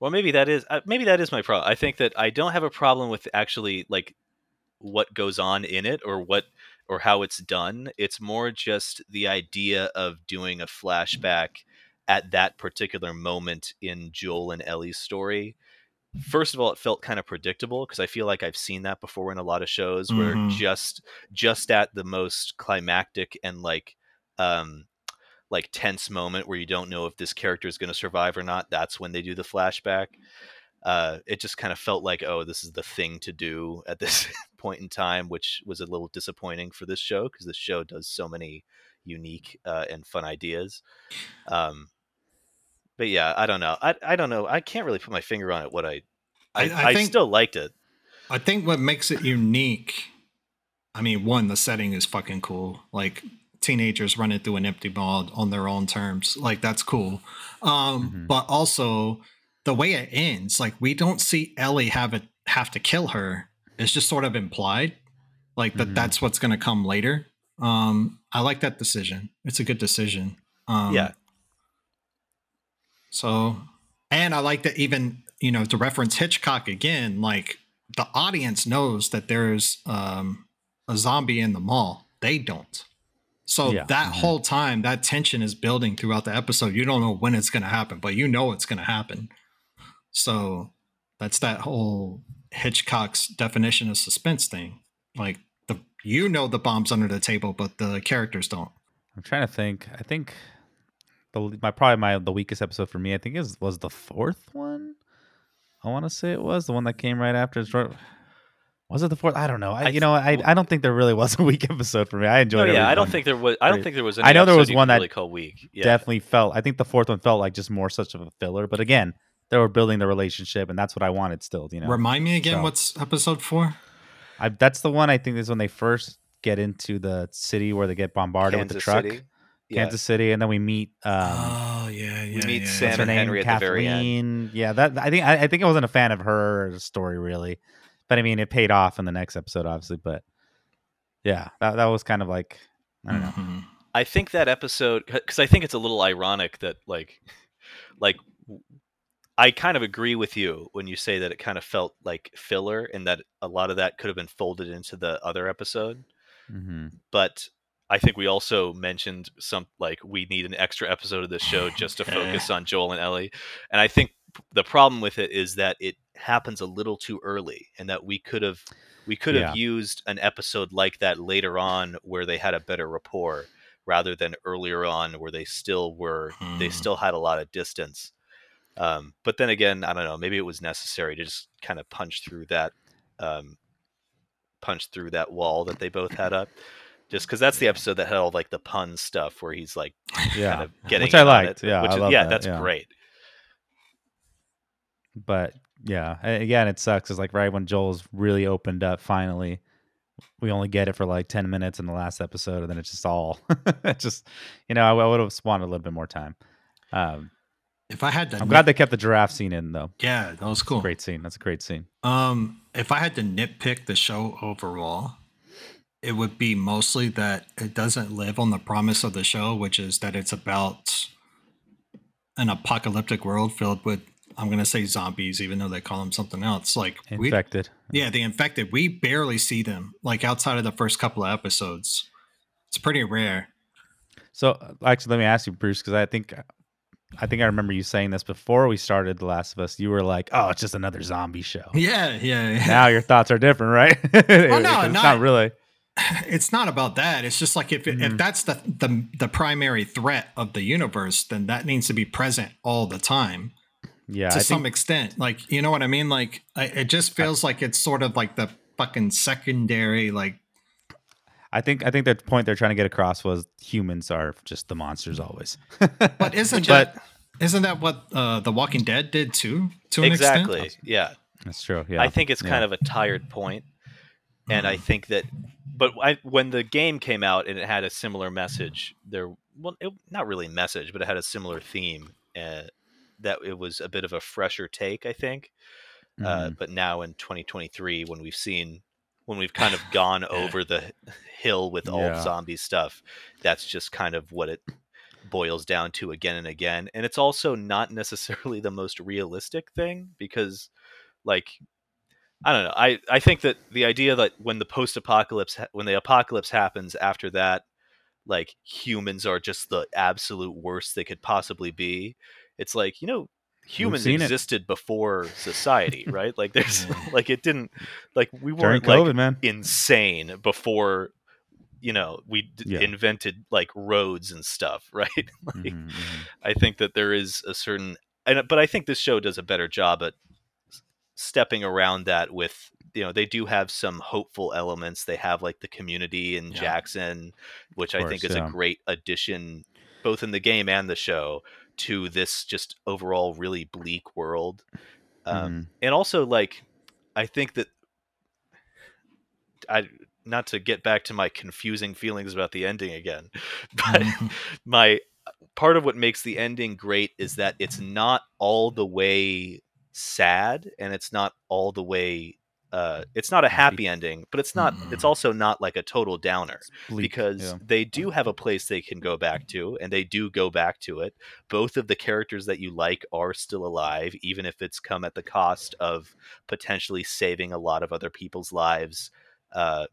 Well, maybe that is uh, maybe that is my problem. I think that I don't have a problem with actually like what goes on in it or what or how it's done. It's more just the idea of doing a flashback at that particular moment in Joel and Ellie's story. First of all, it felt kind of predictable because I feel like I've seen that before in a lot of shows where Mhm. just just at the most climactic and like um like tense moment where you don't know if this character is going to survive or not that's when they do the flashback. Uh it just kind of felt like oh this is the thing to do at this <laughs> point in time which was a little disappointing for this show because this show does so many unique uh, and fun ideas. Um but yeah i don't know. I, I don't know. I can't really put my finger on it what i i, I- I think- still liked it. I think what makes it unique, I mean, one, the setting is fucking cool. Like teenagers running through an empty mall on their own terms. Like that's cool. Um, Mhm. but also the way it ends, like we don't see Ellie have it have to kill her. It's just sort of implied. Like that Mhm. that's what's gonna come later. Um, I like that decision. It's a good decision. Um Yeah. so, and I like that even, you know, to reference Hitchcock again, like the audience knows that there's um, a zombie in the mall. They don't. So Yeah. that Mhm. whole time, that tension is building throughout the episode. You don't know when it's going to happen, but you know it's going to happen. So that's that whole Hitchcock's definition of suspense thing. Like the you know the bomb's under the table, but the characters don't. I'm trying to think. I think the my probably my the weakest episode for me. I think is was the fourth one. I want to say it was the one that came right after. It's right- Was it the fourth? I don't know. I, I you know, I, I don't think there really was a <laughs> weak episode for me. I oh enjoyed it. yeah i don't think there was i don't think there was any I know there was you could one that really call weak yeah definitely felt. I think the fourth one felt like just more such of a filler. But again, they were building the relationship, and that's what I wanted. Still, you know, Remind me again So- what's episode four? I, that's the one. I think is when they first get into the city where they get bombarded with the truck, City. Yeah. Kansas City, and then we meet. Um, oh yeah, yeah. meet yeah. Sam and name? Henry at the very end. Kathleen. Yeah, that I think I, I think I wasn't a fan of her story really, but I mean it paid off in the next episode, obviously. But yeah, that that was kind of like I don't know. Mhm. I think that episode because I think it's a little ironic that like <laughs> like I kind of agree with you when you say that it kind of felt like filler and that a lot of that could have been folded into the other episode. hmm But I think we also mentioned some like we need an extra episode of this show just to <laughs> focus on Joel and Ellie. And I think the problem with it is that it happens a little too early and that we could have we could have Yeah. used an episode like that later on where they had a better rapport rather than earlier on where they still were they Hmm. still had a lot of distance. Um, but then again, I don't know. Maybe it was necessary to just kind of punch through that um, punch through that wall that they both had up. Just because that's the episode that had all like the pun stuff where he's like Yeah, kind of getting which I liked. it, Yeah, which I is, yeah, that, that's yeah. great. but yeah, again, it sucks. It's like right when Joel's really opened up. Finally, we only get it for like ten minutes in the last episode, and then it's just all. <laughs> it's just you know, I, would have wanted a little bit more time. Um, If I had to, I'm glad they kept the giraffe scene in though. Yeah, that was cool. Great scene. That's a great scene. Um, if I had to nitpick the show overall, it would be mostly that it doesn't live on the promise of the show, which is that it's about an apocalyptic world filled with I'm gonna say zombies, even though they call them something else. Like we, Infected. yeah, the infected. We barely see them. Like outside of the first couple of episodes, it's pretty rare. So uh, actually, let me ask you, Bruce, because I think I think I remember you saying this before we started The Last of Us. You were like, "Oh, it's just another zombie show." Yeah, yeah. yeah. now your thoughts are different, right? Well, <laughs> no, it's not- not really. it's not about that. It's just like if if Mhm. that's the, the the primary threat of the universe, then that needs to be present all the time Yeah, to I some think, extent. Like you know what I mean? Like I, it just feels like it's sort of like the fucking secondary. Like I think I think the point they're trying to get across was humans are just the monsters always. <laughs> but isn't But- that isn't that what uh, The Walking Dead did too? To an Exactly. extent. Yeah. That's true. Yeah, I think it's yeah. kind of a tired point, and I think that, but I, when the game came out and it had a similar message, there, well, it, not really message, but it had a similar theme. Uh, that it was a bit of a fresher take, I think. Uh, Mhm. but now in 2023, when we've seen, when we've kind of gone <laughs> over the hill with all Yeah. zombie stuff, that's just kind of what it boils down to again and again. And it's also not necessarily the most realistic thing because, like, I don't know. I, I think that the idea that when the post apocalypse, ha- when the apocalypse happens after that, like humans are just the absolute worst they could possibly be. It's like, you know, humans seen it. existed before society, <laughs> right? Like there's <laughs> like it didn't like we weren't COVID, like man. insane before you know we d- Yeah. invented like roads and stuff, <laughs> right? like Mhm, mhm. I think that there is a certain, and but I think this show does a better job at stepping around that with you know they do have some hopeful elements. They have like the community in Yeah. Jackson, which Of I think is yeah. a great addition, both in the game and the show, to this just overall really bleak world. Um, Mhm. and also like I think that I not to get back to my confusing feelings about the ending again, <laughs> but Mhm. my part of what makes the ending great is that it's not all the way sad and it's not all the way uh it's not a happy ending but it's not it's Mhm. also not like a total downer bleak, because yeah. they do have a place they can go back to and they do go back to it both of the characters that you like are still alive even if it's come at the cost of potentially saving a lot of other people's lives uh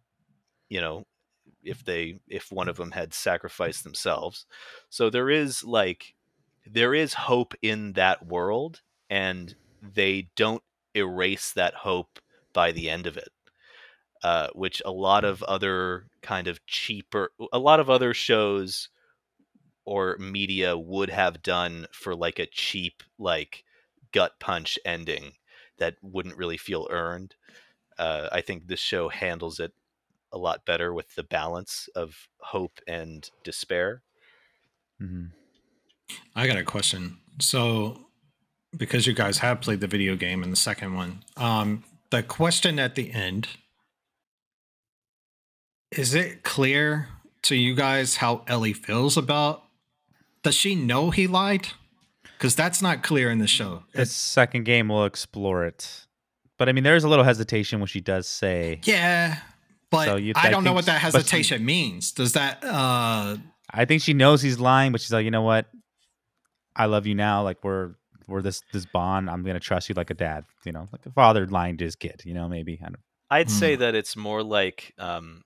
you know if they if one of them had sacrificed themselves so there is like there is hope in that world and they don't erase that hope by the end of it uh, which a lot of other kind of cheaper a lot of other shows or media would have done for like a cheap like gut punch ending that wouldn't really feel earned uh, i think this show handles it a lot better with the balance of hope and despair Mhm. I got a question. So, because you guys have played the video game in the second one, um, the question at the end is it clear to you guys how Ellie feels about? Does she know he lied? Because that's not clear in the show. The second game will explore it, but I mean, there's a little hesitation when she does say, Yeah, but So you- I I don't know what that but she- hesitation means. Does that? uh I think she knows he's lying, but she's like, you know what? I love you now. Like we're we're this this bond. I'm gonna trust you like a dad. You know, like a father lying to his kid. You know, maybe. I don't, I'd say Hmm. that it's more like um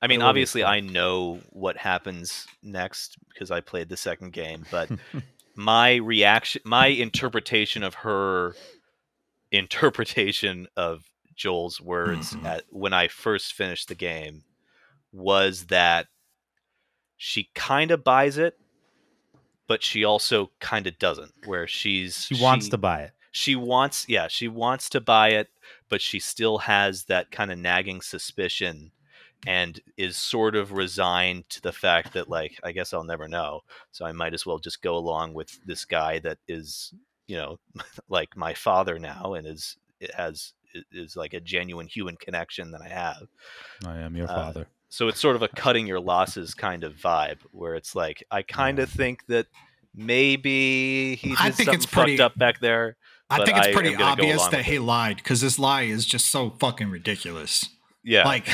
I mean It will be obviously. I know what happens next because I played the second game, but <laughs> my reaction my interpretation of her interpretation of Joel's words Mhm. at, when I first finished the game was that she kind of buys it, but she also kind of doesn't. Where she's She wants to buy it. she wants yeah she wants to buy it but she still has that kind of nagging suspicion and is sort of resigned to the fact that like i guess i'll never know so i might as well just go along with this guy that is you know <laughs> like my father now and is it has is like a genuine human connection that i have I am your Uh, father. So it's sort of a cutting your losses kind of vibe where it's like i kind of think that maybe he did I think something it's pretty- fucked up back there I think it's pretty am gonna go obvious that he it. lied because this lie is just so fucking ridiculous. yeah Like,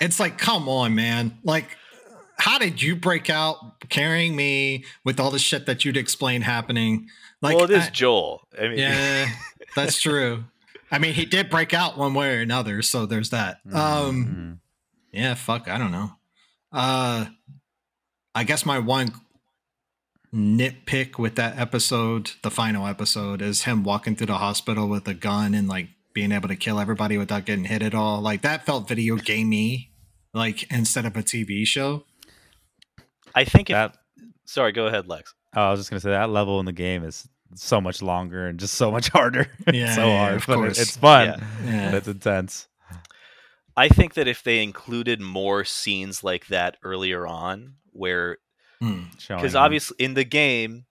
it's like, come on, man. Like, how did you break out carrying me with all the shit that you'd explain happening? Like, well, it is I- Joel. I mean, yeah, that's true. I mean, he did break out one way or another, so there's that. Um, Mhm. Yeah, fuck, I don't know. Uh, I guess my one nitpick with that episode, the final episode, is him walking through the hospital with a gun and like being able to kill everybody without getting hit at all. Like that felt video gamey, like instead of a TV show. I think if. that sorry, go ahead, Lex. oh, I was just gonna say that level in the game is so much longer and just so much <laughs> harder. Yeah, so yeah, hard, of but it- course. it's fun. Yeah. Yeah. But it's intense. I think that if they included more scenes like that earlier on, where Hmm. because Showing- obviously in the game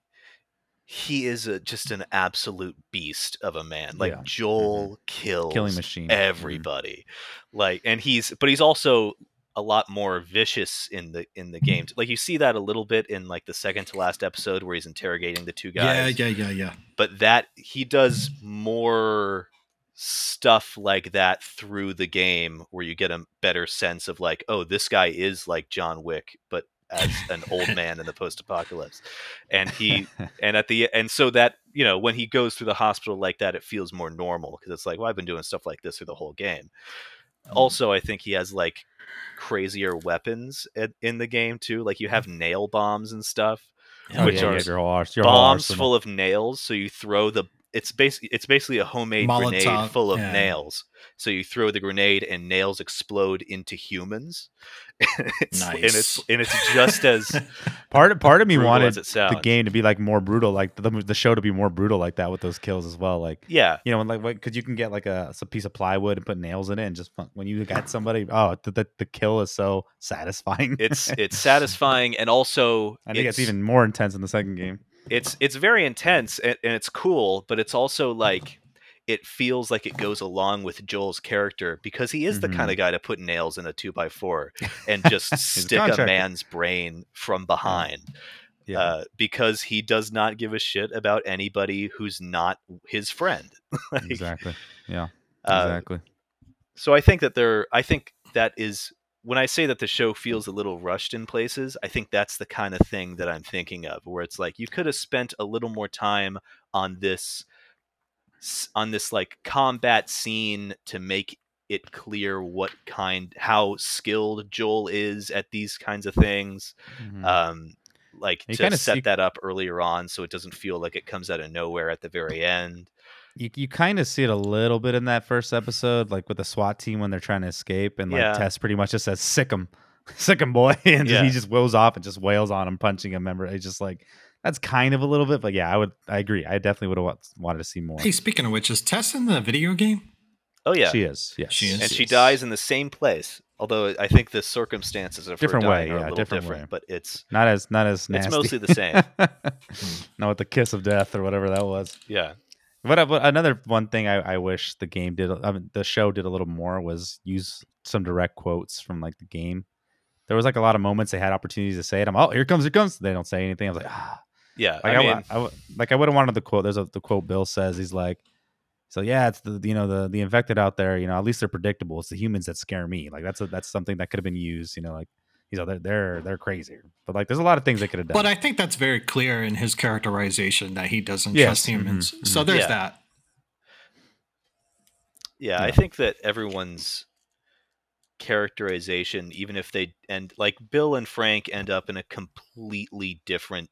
he is a, just an absolute beast of a man. Like Yeah. Joel mm-hmm. kills killing machine. Mm-hmm. everybody, like, and he's but he's also a lot more vicious in the in the mm-hmm. game. Like you see that a little bit in like the second to last episode where he's interrogating the two guys. yeah, yeah, yeah. Yeah. But that he does more stuff like that through the game where you get a better sense of like oh this guy is like john wick but as an old <laughs> man in the post-apocalypse. And he and at the and so that you know when he goes through the hospital like that it feels more normal because it's like well i've been doing stuff like this through the whole game. Mm. Also i think he has like crazier weapons in, in the game too like you mm. have nail bombs and stuff Oh, which yeah, are have your whole, your bombs full of nails. So you throw the it's basically it's basically a homemade grenade full of yeah. nails. So you throw the grenade and nails explode into humans. <laughs> it's, And it's Nice. and it's just as <laughs> part part of me wanted as it sounds. the game to be like more brutal, like the, the show to be more brutal like that with those kills as well. Like Yeah, you know, when, like because you can get like a, a piece of plywood and put nails in it, and just when you got somebody, oh, the the, the kill is so satisfying. it's <laughs> it's satisfying and also I think it's, even more intense in the second game. It's it's very intense and, and it's cool, but it's also like it feels like it goes along with Joel's character because he is the Mhm. kind of guy to put nails in a two by four and <laughs> just stick a contractor. man's brain from behind. Yeah, uh, because he does not give a shit about anybody who's not his friend. <laughs> Like, exactly. Yeah, uh, exactly. so I think that there, I think that is when I say that the show feels a little rushed in places. I think that's the kind of thing that I'm thinking of, where it's like you could have spent a little more time on this, on this like combat scene to make it clear what kind, how skilled Joel is at these kinds of things. Mhm. um, like You to set see- that up earlier on so it doesn't feel like it comes out of nowhere at the very end. You you kind of see it a little bit in that first episode, like with the SWAT team when they're trying to escape, and like Yeah. Tess pretty much just says "sic him, <laughs> sic him, boy," <laughs> and Yeah. he just wheels off and just wails on him, punching him. Remember, it's just like that's kind of a little bit, but yeah, I would, I agree. I definitely would have wanted to see more. Hey, speaking of which, is Tess in the video game? Oh yeah, She is, yes, She is. and she yes. dies in the same place. Although I think the circumstances of Different her way, are yeah, a little different different, way. but it's Not as, not as nasty. It's mostly the same. <laughs> Not with the kiss of death or whatever that was. yeah, But, uh, but another one thing I, I wish the game did, I mean, the show did a little more was use some direct quotes from like the game. There was like a lot of moments they had opportunities to say it. I'm oh here comes here comes. They don't say anything. I was like ah. yeah. Like I I, mean, I wa- like I would have wanted the quote. There's a the quote Bill says he's like, so yeah, it's the you know the the infected out there. You know at least they're predictable. It's the humans that scare me. Like that's a, that's something that could have been used. You know like you know they're they're they're crazy. But like there's a lot of things they could have done. But I think that's very clear in his characterization that he doesn't Yes, trust humans. mhm, So there's Yeah. that. yeah, I think that everyone's characterization, even if they and like Bill and Frank end up in a completely different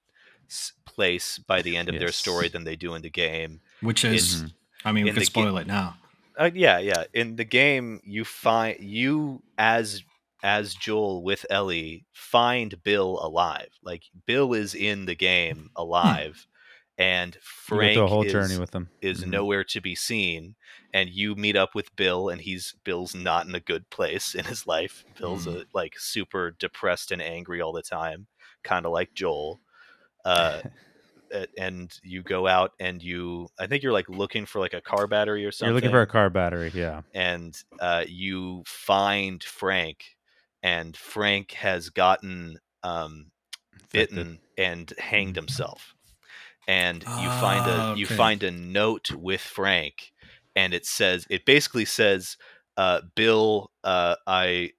place by the end of their story than they do in the game. Which is, Mhm. I mean, we in could spoil ga- it now. Uh, yeah, yeah. In the game, you find you as as Joel with Ellie find Bill alive. Like Bill is in the game <laughs> alive, and Frank a whole is, journey with them. is Mhm. nowhere to be seen. And you meet up with Bill, and he's Bill's not in a good place in his life. Bill's a, like super depressed and angry all the time, kind of like Joel. Uh, <laughs> and you go out and you, I think you're like looking for like a car battery or something You're looking for a car battery, yeah. and uh, you find Frank, and Frank has gotten um, bitten and hanged Mhm. himself. And you find a Ah, you find a note with Frank, and it says it basically says, uh, "Bill, uh, I."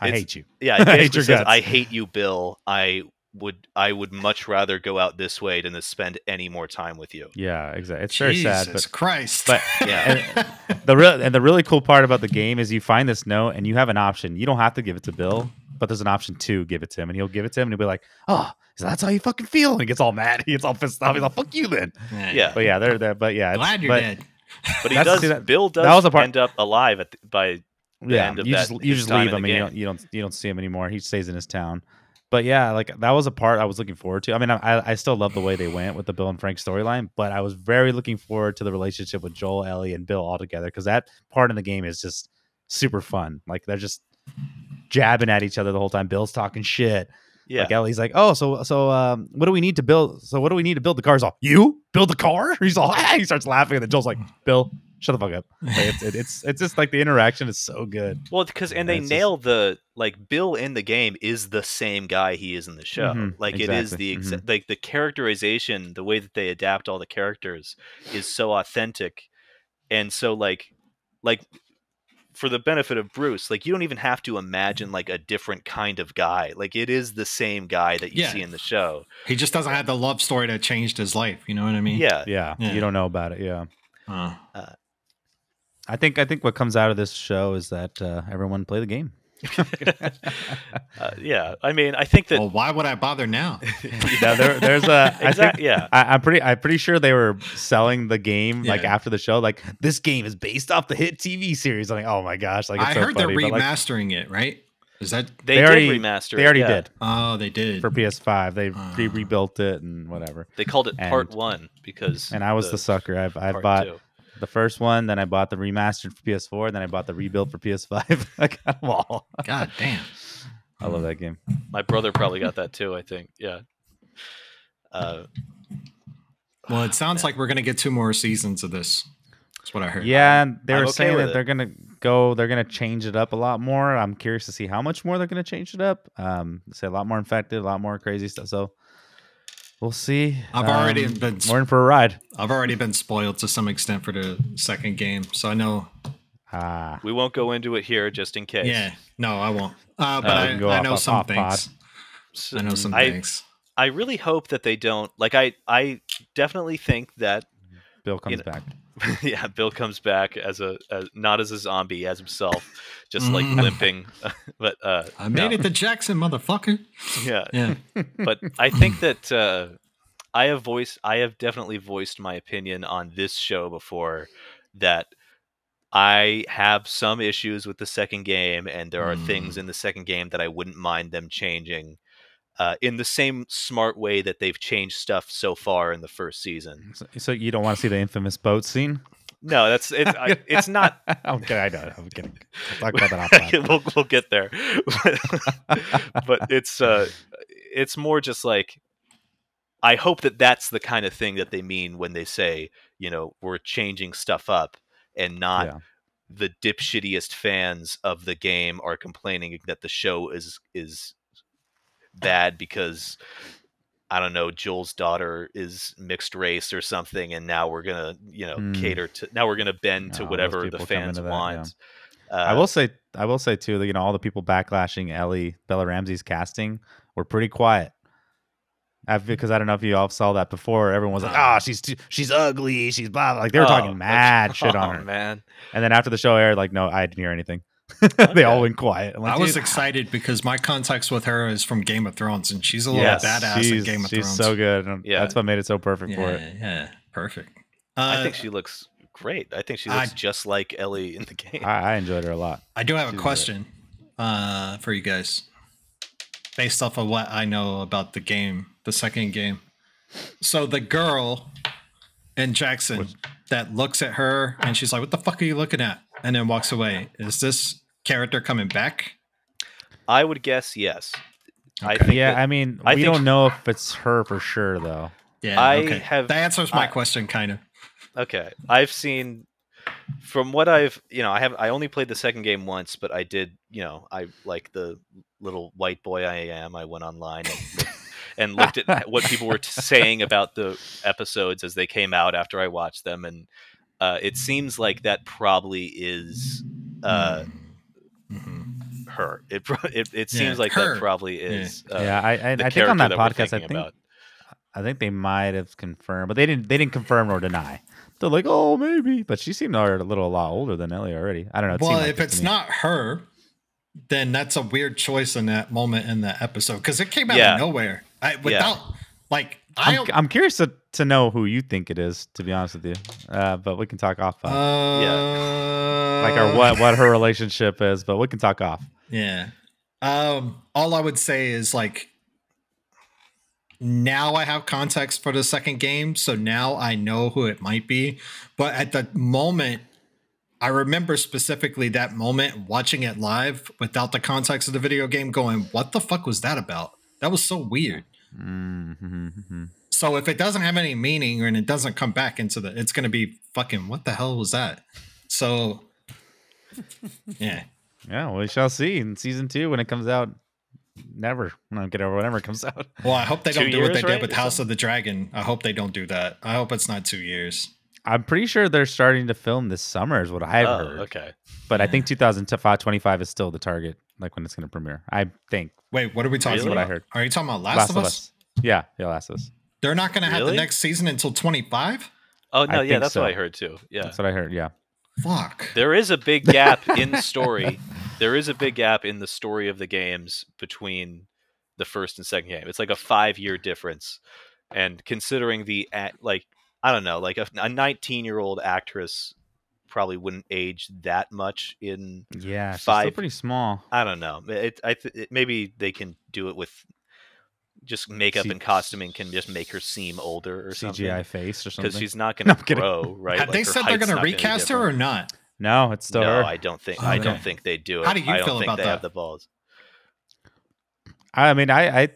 I hate you. Yeah, <laughs> I hate your says, guts. "I hate you, Bill. I would I would much rather go out this way than to spend any more time with you." Yeah, exactly. It's very sad, Jesus but Christ. but- Yeah. the real and the really cool part about the game is you find this note and you have an option. You don't have to give it to Bill, but there's an option to give it to him, and he'll give it to him, and he'll be like, "Oh, so that's how you fucking feel." And he gets all mad. <laughs> He gets all pissed off. He's like, "Fuck you, then." Yeah. But yeah, they're there. But yeah, it's- Glad you're but, dead. <laughs> But he does. see, that- Bill does that was the part- end up alive at the, by the Yeah, end of you that, just you just leave him and you don't you don't you don't see him anymore. He stays in his town. But yeah, like that was a part I was looking forward to. I mean, I I still love the way they went with the Bill and Frank storyline, but I was very looking forward to the relationship with Joel, Ellie, and Bill all together because that part in the game is just super fun. Like they're just jabbing at each other the whole time. Bill's talking shit. Yeah, Like Ellie's like, oh, so so um, what do we need to build? So what do we need to build the cars off? You build the car? <laughs> He's all <laughs> he starts laughing, and then Joel's like, Bill, shut the fuck up. Like, it's, it, it's it's just like the interaction is so good. well, because and they It's just- nail the like Bill in the game is the same guy he is in the show. Mhm, like it is the exa- like the characterization, the way that they adapt all the characters is so authentic, and so like like for the benefit of Bruce, like you don't even have to imagine like a different kind of guy. Like it is the same guy that you Yeah. see in the show. He just doesn't have the love story that changed his life. You know what I mean? Yeah, Yeah, Yeah. you don't know about it. Yeah, Uh, I think I think what comes out of this show is that uh, everyone play the game. <laughs> uh, yeah. I mean, I think that well, why would I bother now? <laughs> <laughs> Yeah, there, there's a. I think. Yeah, I, I'm pretty. I'm pretty sure they were selling the game like after the show. Like this game is based off the hit TV series. I'm like, oh my gosh! Like it's I so heard funny, they're but, like, remastering it, right? Is that? they, They did already- remaster. they already yeah. did Oh, they did. for PS5. They Ah. re rebuilt it and whatever. They called it Part And- One because And I was the, sucker. I've I Part bought Two. The first one, then I bought the remastered for PS4, then I bought the rebuild for PS5. <laughs> I got them all. God damn. I love that game. My brother probably got that too. I think. Yeah. Uh, Well, it sounds like we're gonna get two more seasons of this. That's what I heard. Yeah, they I'm were okay saying that it. they're gonna go. They're gonna change it up a lot more. I'm curious to see how much more they're gonna change it up. Um, say a lot more infected, a lot more crazy stuff. So we'll see. I've already Um, been We're in for a ride. I've already been spoiled to some extent for the second game, so I know. Ah, we won't go into it here, just in case. Yeah, no, I won't. Uh, but Uh, I, go I off- know off- some off pod. things. So I know some I, things. I really hope that they don't. Like, I, I definitely think that Bill comes know, back. <laughs> yeah, Bill comes back as a as, not as a zombie, as himself, just like Mhm. limping. <laughs> but uh, I made no. it to Jackson, motherfucker. Yeah, Yeah. <laughs> but I think that uh, I have voiced, I have definitely voiced my opinion on this show before that I have some issues with the second game, and there are things Mm. in the second game that I wouldn't mind them changing. Uh, in the same smart way that they've changed stuff so far in the first season. So, so you don't want to see the infamous boat scene? No, that's it's I, it's not. <laughs> okay, I know. I'm kidding. We'll talk about that <laughs> off pod. we'll, we'll get there, <laughs> but it's uh, it's more just like I hope that that's the kind of thing that they mean when they say you know we're changing stuff up and not Yeah. the dipshittiest fans of the game are complaining that the show is is bad because I don't know Joel's daughter is mixed race or something, and now we're gonna you know Hmm. cater to now we're gonna bend to whatever the fans that, yeah. want. I Uh, will say, I will say too that you know all the people backlashing Ellie Bella Ramsey's casting were pretty quiet. Uh, because I don't know if you all saw that before. Everyone was like, "Ah, <gasps> she's too, she's ugly, she's blah." blah." Like they were Oh, talking mad shit on <laughs> oh, her. man. And then after the show aired, like, no, I didn't hear anything. Okay. <laughs> they all went quiet. I'm like, I was excited because my context with her is from Game of Thrones, and she's a little Yes, badass in Game of she's Thrones. so good. and Yeah. that's what made it so perfect yeah, for it. yeah, perfect. I Uh, think she looks great. I think she I- looks just like Ellie in the game. I, I enjoyed her a lot. I do have she's a question. uh, for you guys, based off of what I know about the game, the second game. So the girl and Jackson Which- that looks at her and she's like, "What the fuck are you looking at?" and then walks away. Is this character coming back? I would guess yes. I think yeah, that- I mean, I we think- don't know if it's her for sure though. Yeah, I okay. have- that answers my I- question, kind of. Okay, I've seen from what I've you know I have I only played the second game once, but I did you know I like the little white boy I am. I went online and looked, and <laughs> looked at what people were t- saying about the episodes as they came out after I watched them, and uh, it seems like that probably is uh, Mhm. her. It pro- it, it Yeah, seems like her. that probably is uh, yeah, I I, the I think on that that podcast, I think about. I think they might have confirmed, but they didn't. They didn't confirm or deny. They're like, oh, maybe, but she seemed a little a lot older than Ellie already. I don't know. it Well, like if it it's not her, then that's a weird choice in that moment in that episode because it came out Yeah. of nowhere. I, without like I I'm. I'm curious to, to know who you think it is. To be honest with you, uh, but we can talk off. Uh, uh, like our what what her relationship is, but we can talk off. Yeah. Um. All I would say is like. Now I have context for the second game, so now I know who it might be. But at the moment, I remember specifically that moment watching it live without the context of the video game, going, "What the fuck was that about?" That was so weird. Mm-hmm. So if it doesn't have any meaning and it doesn't come back into the, it's gonna be fucking what the hell was that? So, <laughs> yeah, Yeah, we shall see in season two when it comes out. Never, no, get over whenever it comes out. well, I hope they don't do what they right? did with House of the Dragon. I hope they don't do that. I hope it's not two years. I'm pretty sure they're starting to film this summer, is what I've oh, heard. okay. But I think 2025 is still the target, like when it's going to premiere. I think Wait, what are we talking Really? about? What I heard. Are you talking about Last, of Us? Yeah, yeah, Last of Us. They're not going to have the next season until 25? Oh I no, yeah, think that's what. I heard too. Yeah. That's what I heard. Yeah. Fuck. There is a big gap <laughs> in story. there is a big gap in the story of the games between the first and second game. It's like a five year difference, and considering the act, like I don't know, like a 19 year old actress probably wouldn't age that much in. Yeah, she's still Five- pretty small. I don't know. It, I th- it, maybe they can do it with just makeup C- and costuming can just make her seem older or CGI something. face or something. Because she's not <laughs> going to kidding. grow, <laughs> right? Have Like, they said they're going to not gonna be recast her or not? no, it's still no, her. I don't think. Oh, I don't think they do it. How do you I don't feel think about they that? have the balls. I mean, I, I, I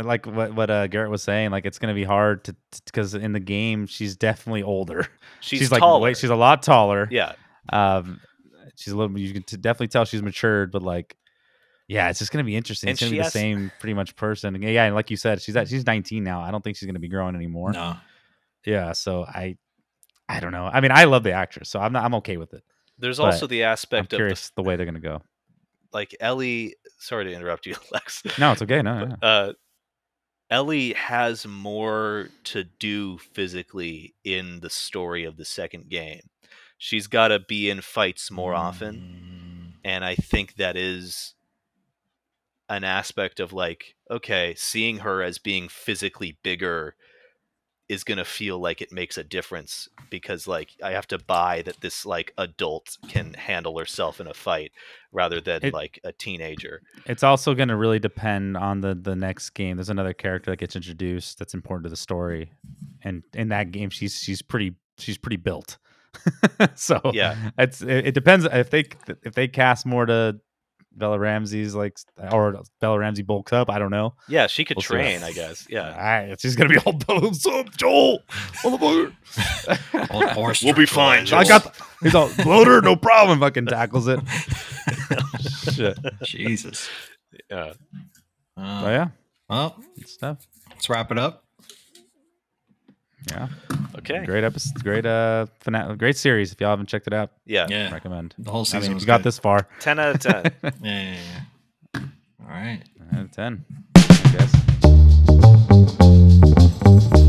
like what what uh, Garrett was saying. Like, it's gonna be hard to because in the game she's definitely older. <laughs> She's, like taller. way, she's a lot taller. yeah, Um, she's a little. You can t- definitely tell she's matured, but like, yeah, it's just gonna be interesting. And it's gonna she be the has- same pretty much person. Yeah, and like you said, she's at she's 19 now. I don't think she's gonna be growing anymore. No. Yeah, so I, I don't know. I mean, I love the actress, so I'm not. I'm okay with it. there's But also the aspect I'm aspect of the, curious the way they're gonna go. like Ellie. Sorry to interrupt you, <laughs> Lex. No, it's okay. No, no. Uh, Ellie has more to do physically in the story of the second game. She's got to be in fights more often. Mm, and I think that is an aspect of like okay, seeing her as being physically bigger is going to feel like it makes a difference because like I have to buy that this like adult can handle herself in a fight rather than It- like a teenager. It's also going to really depend on the the next game. There's another character that gets introduced that's important to the story, and in that game, she's she's pretty she's pretty built. <laughs> so Yeah. it's it, it depends if they if they cast more to Bella Ramsey's like or Bella Ramsey bulks up. I don't know. Yeah, she could We'll train, I guess. Yeah. <laughs> Alright, she's gonna be all What's up, Joel? Motherfucker. Old horse We'll be fine. Joel. I got. He's all bloater, no problem. Fucking tackles it. <laughs> Shit. Jesus. Yeah. Uh, So yeah, Well, good stuff. let's wrap it up. Yeah. Okay. Great episode. Great uh, finale. Great series. If y'all haven't checked it out, yeah, yeah. recommend the whole season. I mean, you got this far, ten out of ten. <laughs> yeah, yeah, yeah, All right. Out of ten, I guess.